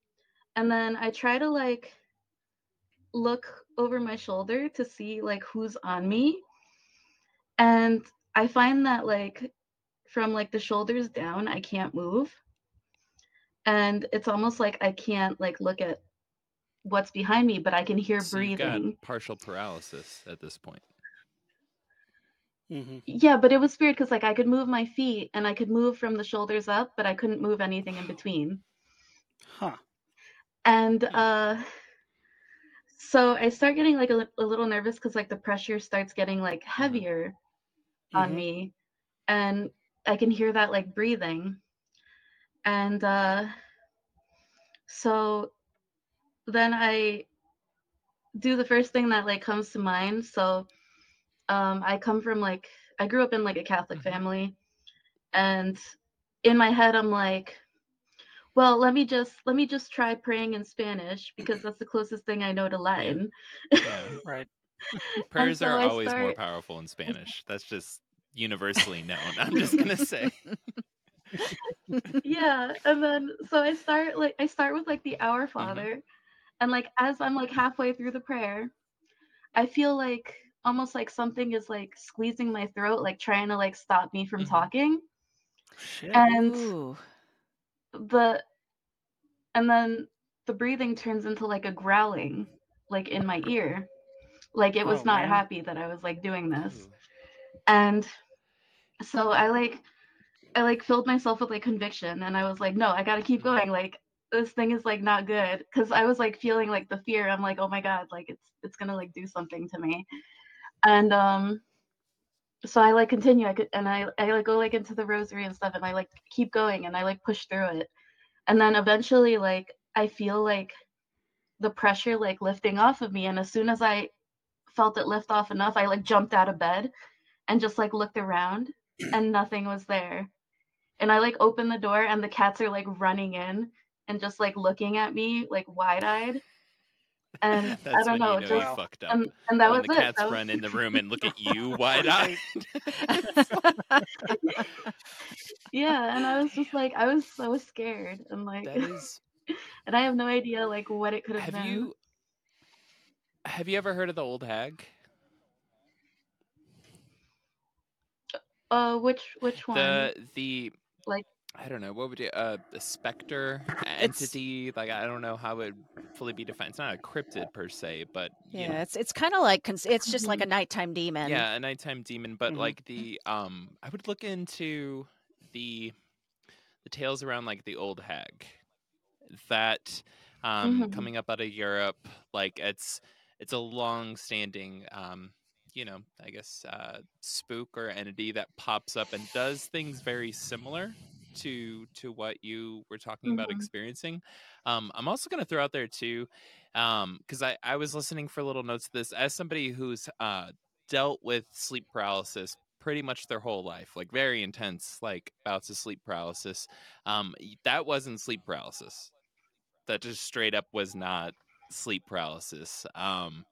And then I try to like look over my shoulder to see like who's on me. And I find that like from like the shoulders down, I can't move. And it's almost like I can't like look at what's behind me, but I can hear so breathing. partial paralysis at this point. Mm-hmm. Yeah, but it was weird because like I could move my feet and I could move from the shoulders up, but I couldn't move anything in between. Huh. And uh so I start getting like a, a little nervous because like the pressure starts getting like mm-hmm. heavier mm-hmm. on me and I can hear that like breathing. And uh so then I do the first thing that like comes to mind. So um, I come from like I grew up in like a Catholic mm-hmm. family, and in my head I'm like, well, let me just let me just try praying in Spanish because that's the closest thing I know to Latin. Yeah, right. Prayers so are I always start... more powerful in Spanish. That's just universally known. I'm just gonna say. yeah, and then so I start like I start with like the Our mm-hmm. Father, mm-hmm. and like as I'm like halfway through the prayer, I feel like almost like something is like squeezing my throat, like trying to like stop me from mm-hmm. talking. Shit. And Ooh. the and then the breathing turns into like a growling, like in my ear. Like it was oh, not man. happy that I was like doing this. Ooh. And so I like I like filled myself with like conviction and I was like, no, I gotta keep going. Like this thing is like not good. Cause I was like feeling like the fear. I'm like, oh my God, like it's it's gonna like do something to me and um so I like continue I could and I I like go like into the rosary and stuff and I like keep going and I like push through it. And then eventually like I feel like the pressure like lifting off of me and as soon as I felt it lift off enough I like jumped out of bed and just like looked around and nothing was there. And I like open the door and the cats are like running in and just like looking at me like wide-eyed and That's I don't know, you know just fucked up. And, and that when was the cats it. run was... in the room and look at you wide eyed. yeah, and I was just like, I was so scared, and like, is... and I have no idea like what it could have, have been. You... Have you ever heard of the old hag? Uh, which which one? The the like I don't know what would you uh, a specter entity it's, like I don't know how it would fully be defined. It's not a cryptid per se, but yeah, know. it's it's kind of like it's just like a nighttime demon. Yeah, a nighttime demon, but mm-hmm. like the um, I would look into the the tales around like the old hag that um mm-hmm. coming up out of Europe, like it's it's a long standing um you know, I guess uh, spook or entity that pops up and does things very similar to to what you were talking mm-hmm. about experiencing. Um, I'm also going to throw out there too, because um, I I was listening for little notes of this as somebody who's uh, dealt with sleep paralysis pretty much their whole life, like very intense, like bouts of sleep paralysis. Um, that wasn't sleep paralysis. That just straight up was not sleep paralysis. Um.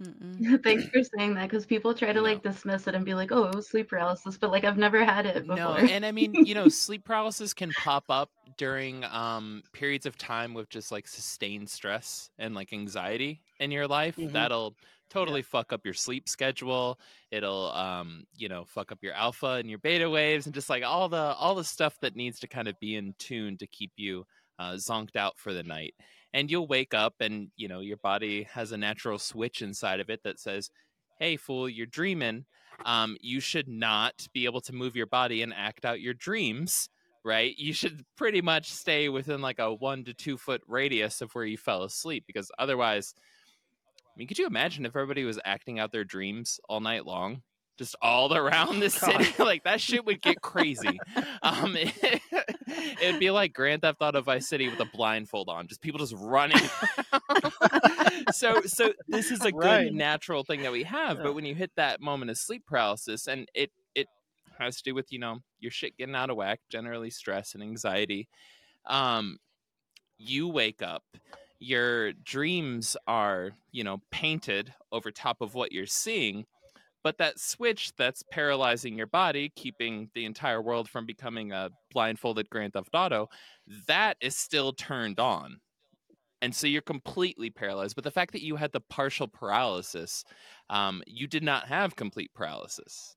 Thanks for saying that because people try to like dismiss it and be like, "Oh, it was sleep paralysis," but like I've never had it before. No, and I mean, you know, sleep paralysis can pop up during um periods of time with just like sustained stress and like anxiety in your life. Mhm. That'll totally fuck up your sleep schedule. It'll um, you know, fuck up your alpha and your beta waves and just like all the all the stuff that needs to kind of be in tune to keep you uh zonked out for the night. And you'll wake up and, you know, your body has a natural switch inside of it that says, "Hey fool, you're dreaming." um, you should not be able to move your body and act out your dreams right you should pretty much stay within like a one to two foot radius of where you fell asleep because otherwise i mean could you imagine if everybody was acting out their dreams all night long just all around the city like that shit would get crazy. Um it, would be like grand theft auto vice city with a blindfold on just people just running so so this is a good Right. natural thing that we have but when you hit that moment of sleep paralysis and it it has to do with you know your shit getting out of whack generally stress and anxiety um you wake up your dreams are you know painted over top of what you're seeing but that switch that's paralyzing your body keeping the entire world from becoming a blindfolded grand theft auto that is still turned on. And so you're completely paralyzed but the fact that you had the partial paralysis um, you did not have complete paralysis.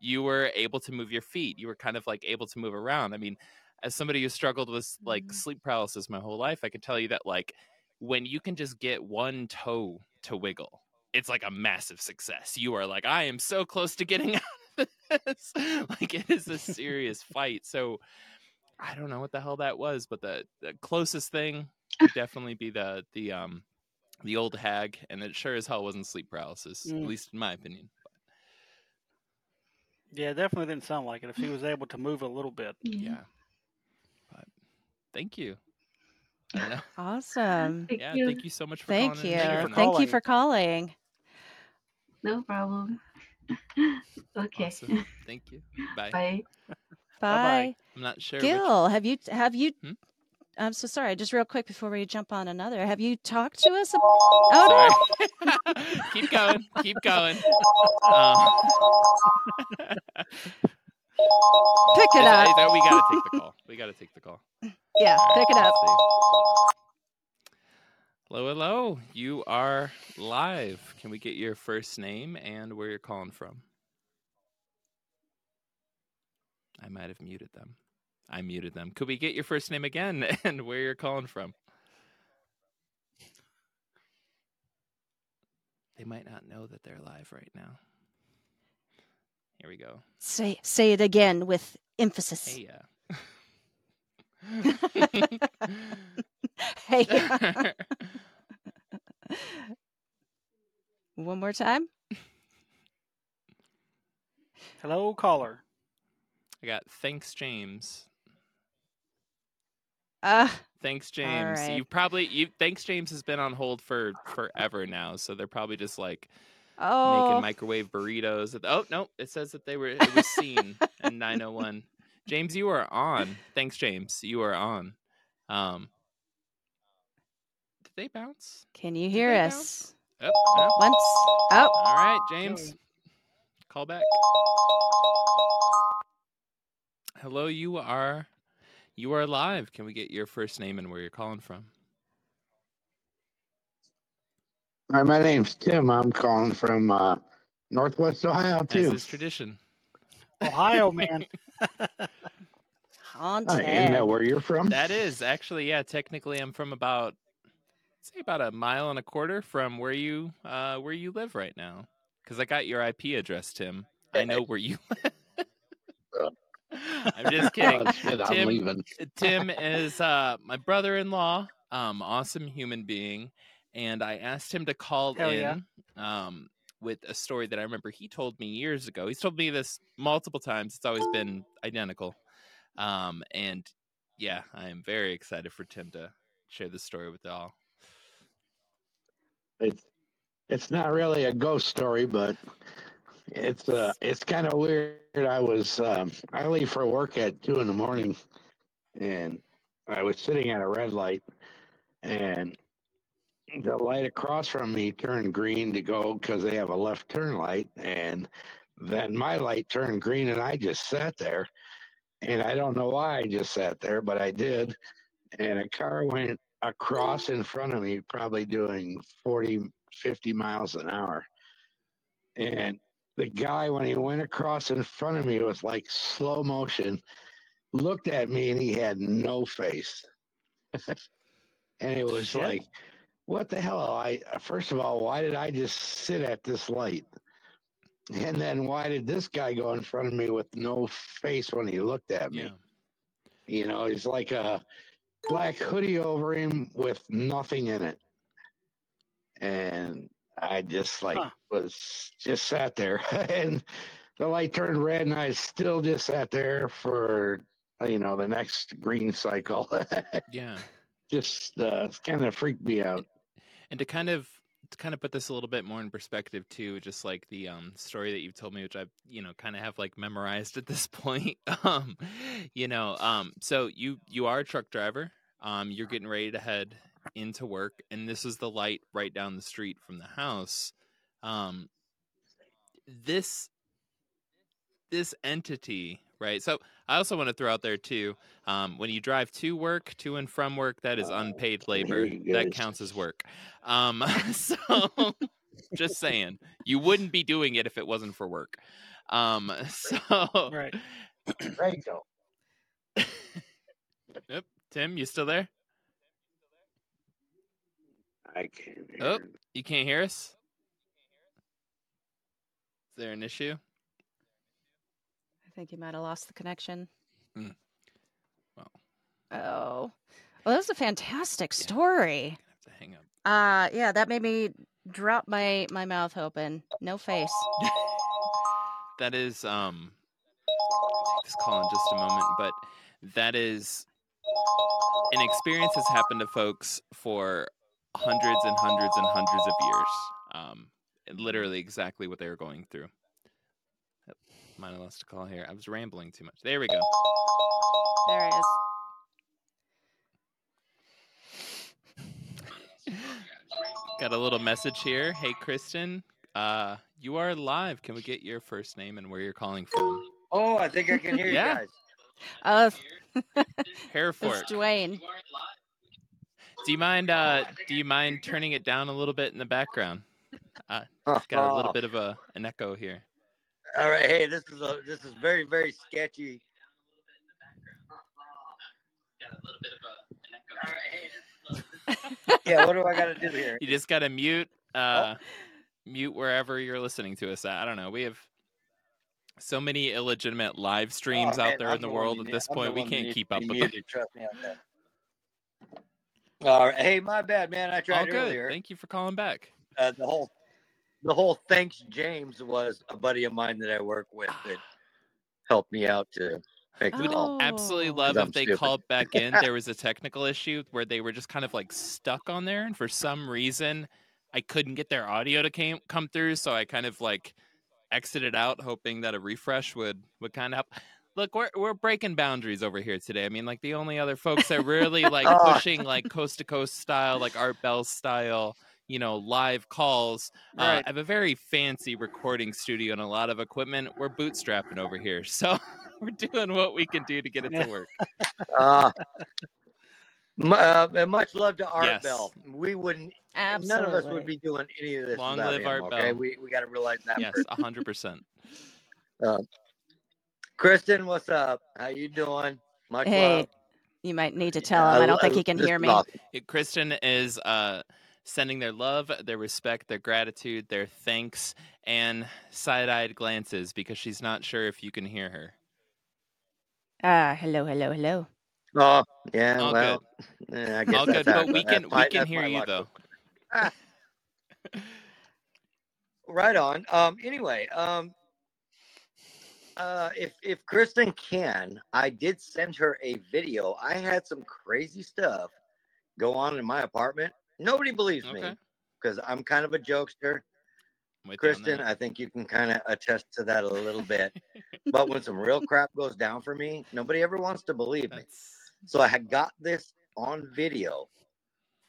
You were able to move your feet. You were kind of like able to move around. I mean as somebody who struggled with like Mhm. sleep paralysis my whole life i can tell you that like when you can just get one toe to wiggle it's like a massive success you are like i am so close to getting out of this like it is a serious fight so i don't know what the hell that was but the, the closest thing would definitely be the the um the old hag and it sure as hell wasn't sleep paralysis Mm. at least in my opinion Yeah, definitely didn't sound like it. If she was able to move a little bit. yeah but thank you Awesome. Thank yeah you. thank you so much for Thank calling you. in and for sharing that. Thank you for calling. No problem. okay. Awesome. thank you bye Bye. Bye. i'm not sure which- Gil, have you have you Hmm? I'm so sorry, just real quick before we jump on another. Have you talked to us? Ab- oh no. Keep going. Keep going. Um, Pick it up. we gotta take the call. We gotta take the call. Yeah, All right, pick it up. Hello, hello. You are live. Can we get your first name and where you're calling from? I might have muted them. I muted them. Could we get your first name again and where you're calling from? They might not know that they're live right now. Here we go. Say say it again with emphasis. Hey, uh. Hey. One more time. Hello, caller. I got thanks, James. Uh Thanks, James. right. You probably you thanks, James has been on hold for forever now, so they're probably just like oh making microwave burritos. Oh no, it says that they were it was seen in 901. James, you are on. Thanks, James. You are on. Um, did they bounce? Can you hear us? Oh, no. Once oh All right, James. Call back. Hello, you are you are live. Can we get your first name and where you're calling from? Hi, my name's Tim. I'm calling from uh, Northwest Ohio As too. is tradition. Ohio man. on I didn't know where you're from. That is actually, yeah. Technically, I'm from about say about a mile and a quarter from where you uh where you live right now. Because I got your IP address, Tim. I know where you. live. I'm just kidding. Oh, shit, I'm Tim, leaving. Tim is uh, my brother-in-law, um, awesome human being, and I asked him to call Hell in yeah. um, with a story that I remember he told me years ago. He's told me this multiple times. It's always been identical, um, and yeah, I am very excited for Tim to share this story with y'all. It's it's not really a ghost story, but it's uh it's kind of weird. I was um, I leave for work at two in the morning, and I was sitting at a red light, and the light across from me turned green to go because they have a left turn light, and then my light turned green, and I just sat there, and I don't know why I just sat there, but I did, and a car went across in front of me, probably doing 40, 50 miles an hour, and the guy when he went across in front of me was like slow motion looked at me and he had no face. And it was Shit. like what the hell? I first of all why did i just sit at this light? And then why did this guy go in front of me with no face when he looked at me? Yeah. you know he's like a black hoodie over him with nothing in it and i just like Huh. was just sat there and the light turned red and i still just sat there for you know the next green cycle Yeah. just uh kind of freaked me out and to kind of kind of put this a little bit more in perspective too just like the um story that you've told me which i've you know kind of have like memorized at this point um you know um so you you are a truck driver um you're getting ready to head into work and this is the light right down the street from the house um this this entity right? So i also want to throw out there too um, when you drive to work to and from work that is unpaid labor. that counts as work. Um, so just saying you wouldn't be doing it if it wasn't for work. Um, so Right. Rachel. yep. Tim you still there? I can't hear. Oh. you can't hear us? Is there an issue I think you might have lost the connection. Mm. Well. Oh. Well, that was a fantastic story. Gonna have to hang up Uh yeah, that made me drop my my mouth open. No face. that is um I'll take this call in just a moment but that is an experience that's happened to folks for hundreds and hundreds and hundreds of years um literally exactly what they were going through Yep, might have lost a call here. I was rambling too much. There we go. There it is. got a little message here. Hey kristen. Uh you are live. Can we get your first name and where you're calling from? Oh, I think I can hear Yeah. you guys. Uh hereford it's Dwayne. do you mind uh do you mind turning it down a little bit in the background? Uh it's got a little bit of a an echo here All right, hey, this is a this is very very sketchy. Yeah, what do I got to do here? you just gotta mute uh mute wherever you're listening to us at i don't know we have so many illegitimate live streams Oh, out man, there I'm in the one world at this I'm point we can't keep up be with them muted, Trust me on that. All right, hey, my bad, man. I tried all good earlier. thank you for calling back Uh, the whole the whole thanks James was a buddy of mine that I work with that helped me out to make the call. absolutely love I'm if they stupid. called back in there was a technical issue where they were just kind of like stuck on there and for some reason i couldn't get their audio to came, come through so i kind of like exited out hoping that a refresh would would kind of help look we're, we're breaking boundaries over here today i mean like the only other folks that really like Oh. pushing like coast to coast style like art bell style you know live calls uh, i have a very fancy recording studio and a lot of equipment we're bootstrapping over here so we're doing what we can do to get it to work Uh, mu- uh, and much love to Art Yes. Bell. We wouldn't. Absolutely. None of us would be doing any of this Long live him, Art okay? Bell. We we got to realize that. yes first. a hundred percent Kristen, what's up? How you doing? Much Hey, love. You might need to tell him. I don't think he can hear me. It- Kristen is uh, sending their love, their respect, their gratitude, their thanks, and side-eyed glances because she's not sure if you can hear her. Ah, hello, hello, hello. Oh, yeah. All well, eh, I guess All good, but we can we can hear you luck. though. Right on. Um. Anyway, um. Uh, if if Kristen can, I did send her a video. I had some crazy stuff go on in my apartment. Nobody believes me because I'm kind of a jokester. I'm with you on Kristen. I think you can kind of attest to that a little bit. but when some real crap goes down for me, nobody ever wants to believe me. So I had got this on video,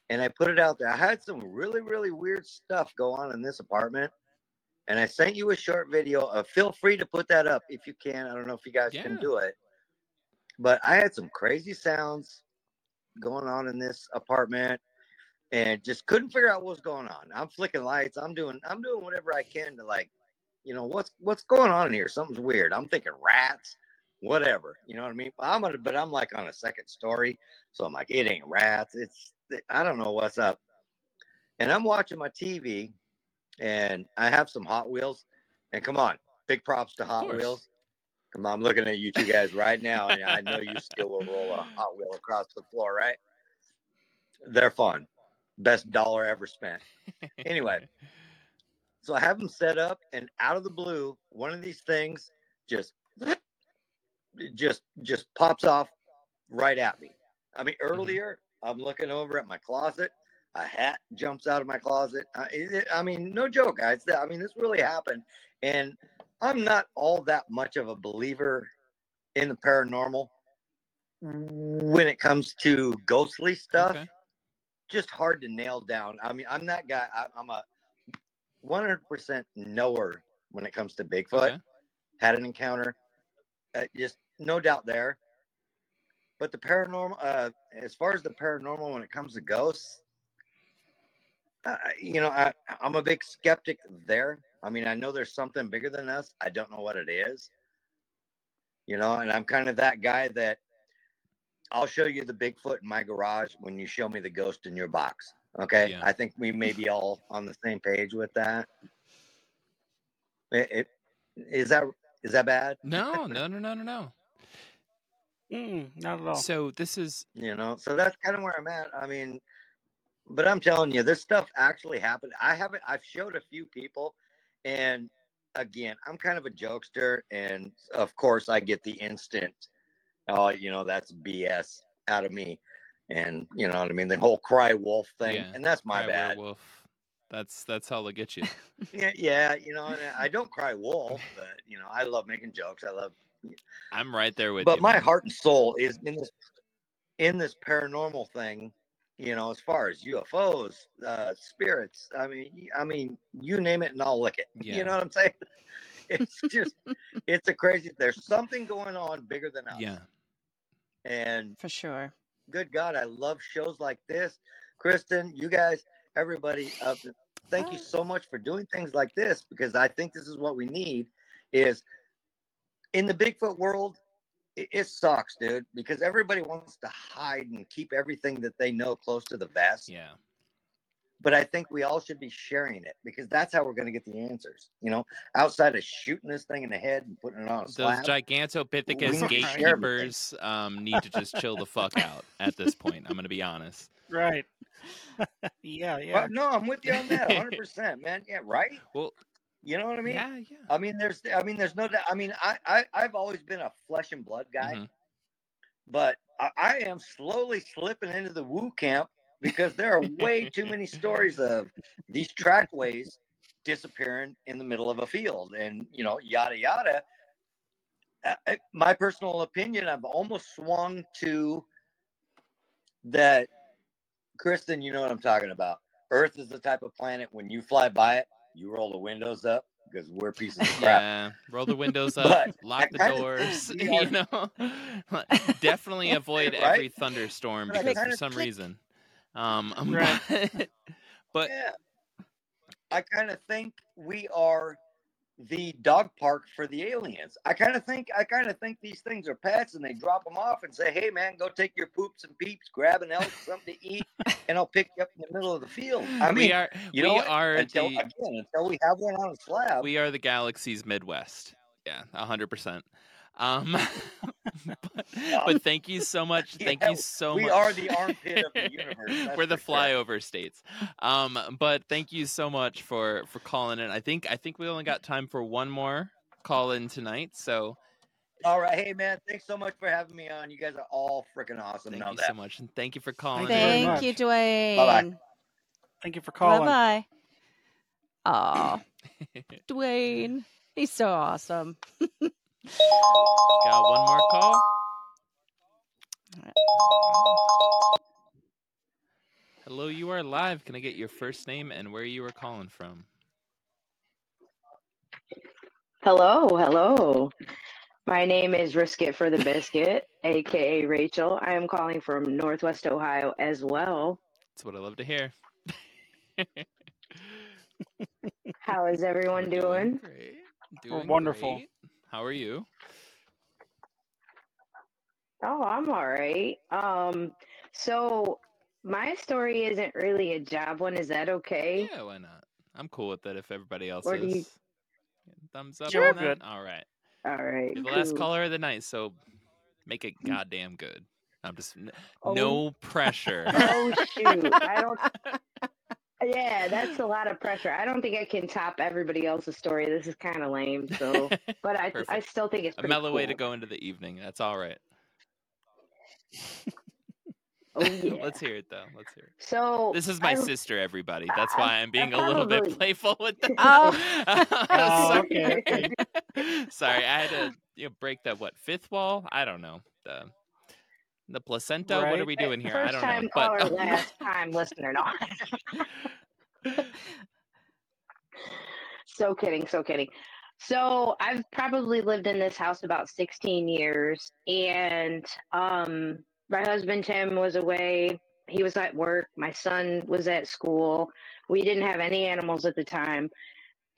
and I put it out there. I had some really, really weird stuff go on in this apartment. And I sent you a short video. Feel free to put that up if you can. I don't know if you guys can do it. But I had some crazy sounds going on in this apartment and just couldn't figure out what was going on. I'm flicking lights. I'm doing I'm doing whatever I can to like, you know, what's what's going on in here? Something's weird. I'm thinking rats, whatever. You know what I mean? I'm gonna but I'm like on a second story. So I'm like, it ain't rats. It's I don't know what's up. And I'm watching my TV and I have some Hot Wheels. And come on, big props to Hot. Wheels. Come on, I'm looking at you two guys right now, and I know you still will roll a Hot Wheel across the floor, right? They're fun. Best dollar ever spent. Anyway, so I have them set up, and out of the blue, one of these things just just just pops off right at me. I mean, mm-hmm. earlier I'm looking over at my closet, a hat jumps out of my closet. I, it, I mean, no joke, guys. I mean, this really happened, and I'm not all that much of a believer in the paranormal mm-hmm. when it comes to ghostly stuff. Okay. Just hard to nail down. I mean, I'm that guy. I, I'm a 100% knower when it comes to Bigfoot. Okay. Had an encounter, uh, just no doubt there. But the paranormal, uh, as far as the paranormal when it comes to ghosts, uh, you know, I, I'm a big skeptic there. I mean, I know there's something bigger than us. I don't know what it is. You know, and I'm kind of that guy that I'll show you the Bigfoot in my garage when you show me the ghost in your box. Okay. Yeah. I think we may be all on the same page with that. It, it, is that is that bad? No, no, no, no, no, no. Mm, not at all. So this is you know so that's kind of where i'm at i mean but i'm telling you this stuff actually happened i haven't i've showed a few people and again i'm kind of a jokester and of course i get the instant oh you know that's bs out of me and you know what i mean the whole cry wolf thing Yeah, and that's my cry bad werewolf. That's that's how they get you. yeah, yeah you know i don't cry wolf but you know i love making jokes i love I'm right there with but you. But my man. heart and soul is in this in this paranormal thing you know as far as ufos uh spirits i mean I mean you name it and i'll lick it Yeah. you know what i'm saying it's just it's a crazy there's something going on bigger than us Yeah. And For sure. good god i love shows like this kristen you guys everybody uh, thank you so much for doing things like this because i think this is what we need is in the bigfoot world it, it sucks dude because everybody wants to hide and keep everything that they know close to the vest Yeah. But i think we all should be sharing it because that's how we're going to get the answers you know outside of shooting this thing in the head and putting it on a Those slab Gigantopithecus need to share everything. gatekeepers um, need to just chill the fuck out at this point. I'm gonna be honest. Right. yeah, yeah. Well, no i'm with you on that 100% man yeah right Well, you know what i mean yeah, yeah. I mean, there's, I mean, there's no doubt. I mean, I, I, I've always been a flesh and blood guy, Mhm. but I, I am slowly slipping into the woo camp because there are way too many stories of these trackways disappearing in the middle of a field and, you know, yada, yada. Uh, uh, my personal opinion, I've almost swung to that. Kristen, you know what I'm talking about. Earth is the type of planet when you fly by it, you roll the windows up because we're pieces of crap. Yeah, roll the windows up, lock the kinda think doors. You know, definitely avoid Right? every thunderstorm But because for some think- reason. Um, Right. but, but yeah. I kind of think we are the dog park for the aliens. I kind of think I kind of think these things are pets, and they drop them off and say, "Hey, man, go take your poops and peeps, grab an elk, something to eat, and I'll pick you up in the middle of the field." I mean, we are you we know what? are until the again until we have one on a slab. we are the galaxy's Midwest. Yeah, hundred percent. Um, but, but thank you so much. Thank Yeah, you so we much. We are the armpit of the universe. We're the for sure. flyover states. Um, but thank you so much for for calling in. I think I think we only got time for one more call in tonight. So All right, hey man, thanks so much for having me on. You guys are all freaking awesome. thank you that. so much, and thank you for calling. you in. Thank you, Dwayne. Bye-bye. Thank you for calling. Bye calling. bye. Aw, Dwayne. He's so awesome. Got one more call. Hello, you are live. Can I get your first name and where you are calling from? Hello, hello. My name is Risk It for the Biscuit, aka Rachel. I am calling from Northwest Ohio as well. That's what I love to hear. How is everyone doing? Great. Oh, we're wonderful. great. How are you? Oh, I'm all right. Um, so my story isn't really a job one. Is that okay? Yeah, why not? I'm cool with that. if everybody else Or is. you- Thumbs up Sure. on that? Good. All right. All right. You're the last caller of the night, so make it goddamn good. I'm just n- Oh. no pressure. Oh shoot! I don't. Yeah, that's a lot of pressure. I don't think I can top everybody else's story. This is kind of lame. So, but I, I still think it's A pretty mellow way to go into the evening. That's all right. Oh yeah. Let's hear it though. Let's hear it. So This is my I- sister, everybody. That's why I'm I being a little bit playful with that. Oh. Oh, Sorry. okay, okay. Sorry, I had to you know, break that what fifth wall? I don't know. The the placenta. What are we doing here? I don't time know. But last time listener. No. so kidding, so kidding. So I've probably lived in this house about 16 years, and um, my husband Tim was away. He was at work. My son was at school. We didn't have any animals at the time,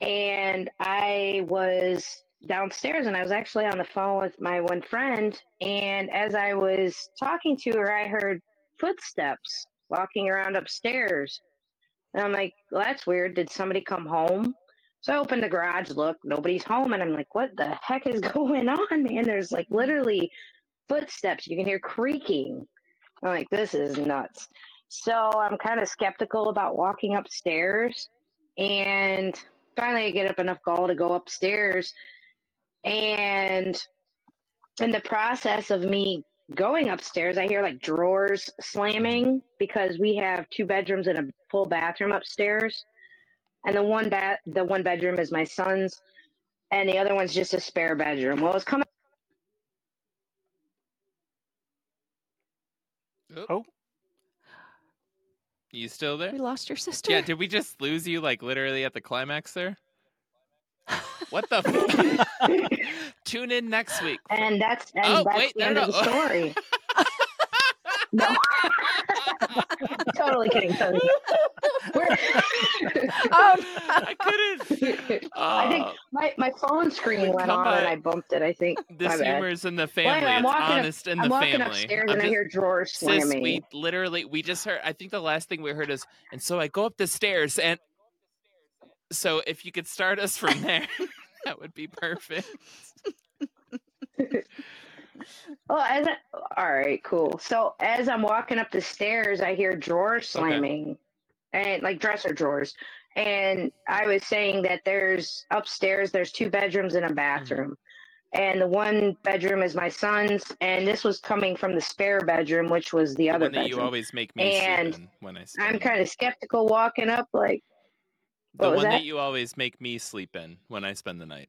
and I was downstairs and I was actually on the phone with my one friend. And as I was talking to her, I heard footsteps walking around upstairs. And I'm like, well, that's weird. Did somebody come home? So I opened the garage, look, nobody's home. And I'm like, what the heck is going on, man? There's like literally footsteps. You can hear creaking. I'm like, this is nuts. So I'm kind of skeptical about walking upstairs. And finally, I get up enough gall to go upstairs. And in the process of me going upstairs, I hear like drawers slamming because we have two bedrooms and a full bathroom upstairs. And the one bat the one bedroom is my son's and the other one's just a spare bedroom. Well it's coming oh. oh, you still there? We lost your sister. Yeah, did we just lose you like literally at the climax there? What the f- Tune in next week. and that's and Oh, that's wait, the no, end no, of the story. no. totally kidding, totally Oh, I couldn't. I think Oh, my, my phone screen went on and. I bumped it, I think. this humor is in the Well, family. anyway, it's walking up- honest in I'm the walking family. upstairs I'm and I hear drawers Sis, slamming. we literally we just heard. I think the last thing we heard is, and so I go up the stairs, and so if you could start us from there, that would be perfect. Well, as I, all right, cool. So as I'm walking up the stairs, I hear drawers Okay. slamming, and like dresser drawers. And I was saying that there's upstairs, there's two bedrooms and a mm-hmm. bathroom, and the one bedroom is my son's, and this was coming from the spare bedroom, which was the The other one that you always make me And when I. I'm kind of skeptical walking up, like, the one that? that? you always make me sleep in when I spend the night.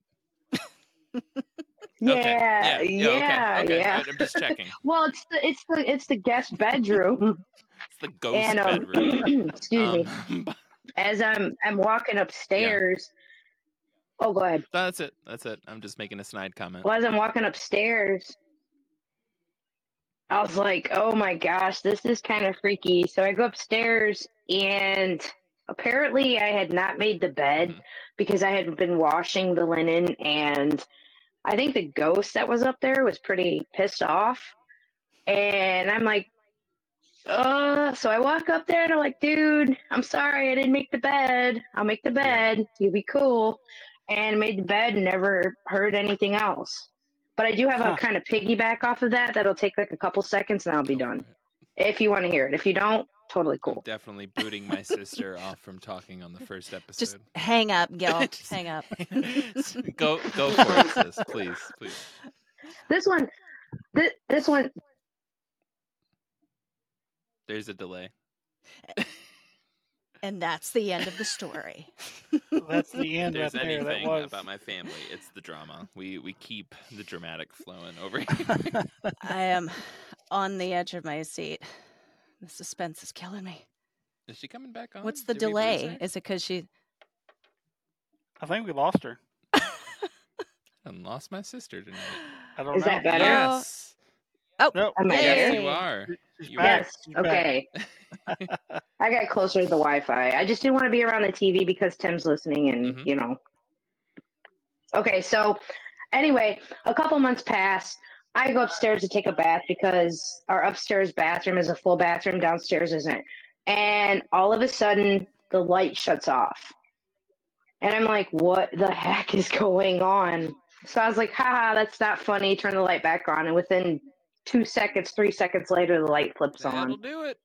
yeah, okay. Yeah. yeah, yeah. Okay. okay. yeah. I'm just checking. Well, it's the it's the it's the guest bedroom. It's the ghost and um, bedroom. excuse me. Um, as I'm I'm walking upstairs. Oh, go ahead. that's it. That's it. I'm just making a snide comment. Well, as I'm walking upstairs, I was like, "Oh my gosh, this is kind of freaky." So I go upstairs, and apparently, I had not made the bed Mhm. because I had been washing the linen, and I think the ghost that was up there was pretty pissed off. And I'm like, uh, so I walk up there and I'm like, dude, I'm sorry, I didn't make the bed. I'll make the bed. You'll be cool. And made the bed and never heard anything else. But I do have Huh. a kind of piggyback off of that that'll take like a couple seconds and I'll be done. If you want to hear it. If you don't, totally cool. definitely booting my sister off from talking on the first episode. just hang up, Gil. Just- hang up. go go for it, sis. Please, please. This one, this, this one, There's a delay. And that's the end of the story. that's the end If there's right there. That anything was. about my family, it's the drama. We we keep the dramatic flowing over here. I am on the edge of my seat. The suspense is killing me. Is she coming back on? What's the Did delay? Is it because she? I think we lost her. I lost my sister tonight. I don't Is know. that better? Yes. Oh, No, Am I Yes, there? you are. You back. Yes. She's back. Okay. I got closer to the Wi-Fi. I just didn't want to be around the TV because Tim's listening, and Mhm. you know. Okay, so anyway, a couple months pass. I go upstairs to take a bath because our upstairs bathroom is a full bathroom, downstairs isn't. And all of a sudden, the light shuts off. And I'm like, what the heck is going on? So I was like, haha, that's not funny. Turn the light back on. And within two seconds, three seconds later, the light flips on. That'll do it.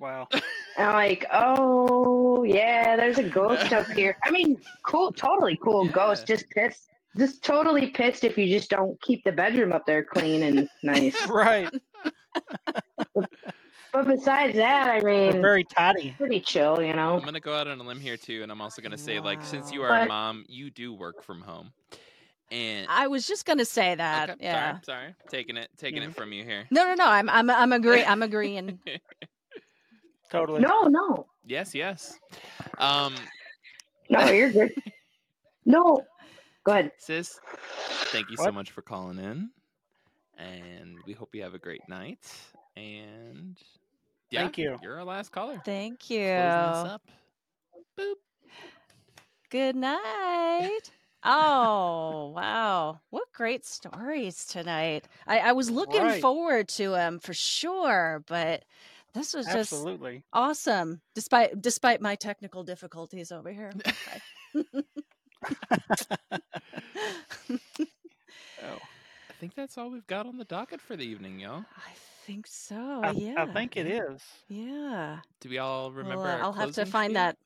Wow. And I'm like, oh yeah, there's a ghost up here. I mean, cool, totally cool Yeah. ghost. Just pissed, just totally pissed if you just don't keep the bedroom up there clean and nice. Right. But besides that, I They're mean, very tidy. pretty chill, you know. I'm gonna go out on a limb here too, and I'm also gonna say, like, since you Wow. are a mom, you do work from home, and I was just gonna say that. okay, yeah. sorry, sorry, taking it, taking it from you here. No, no, no. I'm, I'm, I'm agree. I'm agreeing. Totally. No, no, Yes, yes. Um, no, you're good. No, go ahead. sis, thank you so much for calling in, and we hope you have a great night. And yeah, Thank you. You're our last caller. Thank Closing you. this up. Boop. Good night. Oh wow! What great stories tonight. I, I was looking Right. forward to them for sure, but this was just Absolutely. awesome. Despite despite my technical difficulties over here. Okay. Oh, I think that's all we've got on the docket for the evening, y'all. I think so. I, yeah. I think it is. Yeah. Do we all remember? Well, uh, our I'll have to find spiel? that.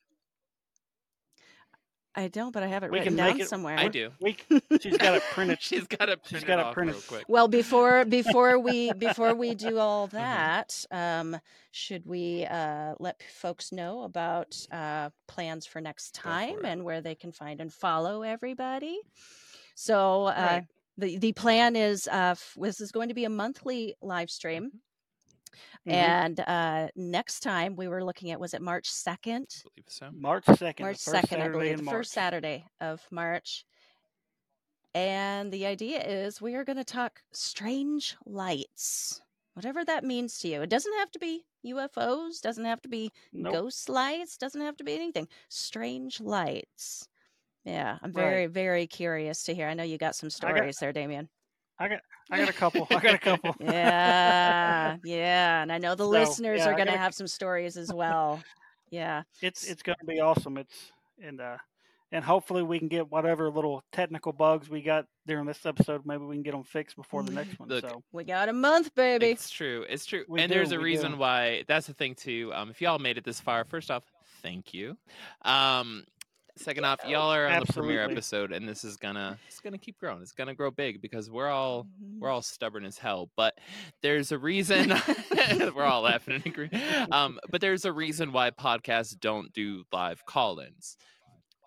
I don't, but I have it We written can make down it- somewhere. I do. We, she's got it printed. She's got to She's print got it it printed. real quick. Well, before before we before we do all Mm-hmm. that, um, should we uh, let folks know about uh, plans for next Go for time and where they can find and follow everybody? So uh, Right. the the plan is uh, f- this is going to be a monthly live stream. Mhm. And uh, next time we were looking at was it March second? Believe so. March second. March second, I believe, the March. first Saturday of March. And the idea is we are going to talk strange lights, whatever that means to you. It doesn't have to be UFOs, doesn't have to be Nope. ghost lights, doesn't have to be anything. Strange lights. Yeah, I'm Right. very, very curious to hear. I know you got some I got- stories there, Damion. I got I got a couple. I got a couple. Yeah, yeah, and I know the So, listeners yeah, are going to have some stories as well. Yeah. It's it's gonna be awesome. It's and uh and hopefully we can get whatever little technical bugs we got during this episode. Maybe we can get them fixed before the next one. Look, so We got a month, baby. It's true. It's true. We and there's a reason do. why. That's the thing too. Um, if y'all made it this far, first off, thank you. Um, second off, y'all are on the premiere episode, and this is gonna it's gonna keep growing. It's gonna grow big because we're all we're all stubborn as hell. But there's a reason. we're all laughing and agreeing. Um, but there's a reason why podcasts don't do live call-ins.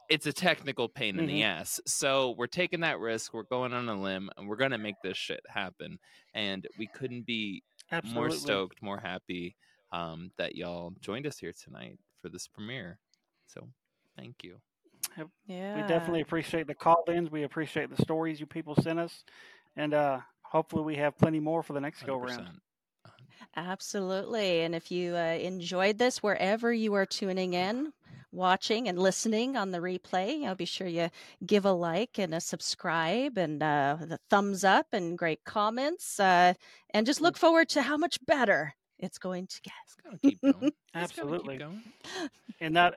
It's a technical pain in the Mm-hmm. ass. So we're taking that risk. We're going on a limb, and we're gonna make this shit happen. And we couldn't be absolutely. more stoked, more happy um, that y'all joined us here tonight for this premiere. So thank you. Yeah. We definitely appreciate the call ins. We appreciate the stories you people sent us, and uh hopefully we have plenty more for the next go round. Absolutely. And if you uh, enjoyed this, wherever you are tuning in, watching and listening on the replay, you know, be sure you give a like and a subscribe and uh, the thumbs up and great comments. Uh, and just look forward to how much better it's going to get. It's gonna keep going. It's gonna keep Absolutely. going. And that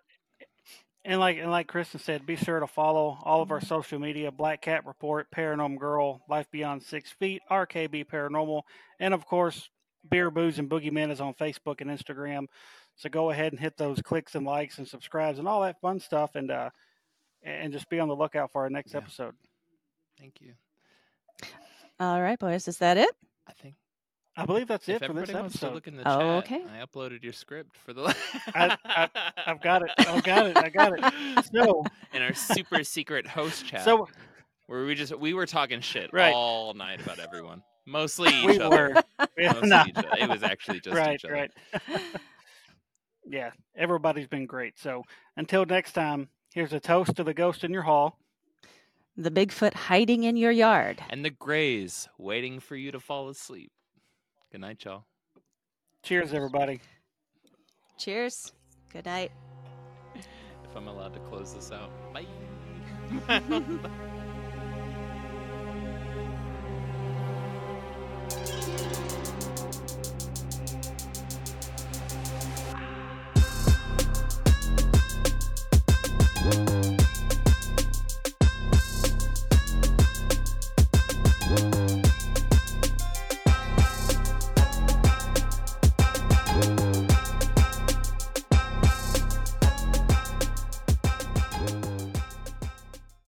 and like and like Kristen said, be sure to follow all of our social media: Black Cat Report, Paranorm Girl, Life Beyond Six Feet, RKB Paranormal, and of course, Beer, Boos, and Boogeymen is on Facebook and Instagram. So go ahead and hit those clicks and likes and subscribes and all that fun stuff, and uh, and just be on the lookout for our next Yeah. episode. Thank you. All right, boys. Is that it? I think I believe that's if it for this everybody wants to episode. look in the Oh, chat, okay. I uploaded your script for the. I, I, I've got it. I've got it. I got it. So, in our super secret host chat, so where we just we were talking shit Right. all night about everyone, mostly each we other. were. Yeah, Mostly no. each other. It was actually just right, each other. right. yeah, everybody's been great. So until next time, here's a toast to the ghost in your hall. The Bigfoot hiding in your yard. And the Greys waiting for you to fall asleep. Good night, y'all. Cheers, everybody. Cheers. Good night. If I'm allowed to close this out. Bye.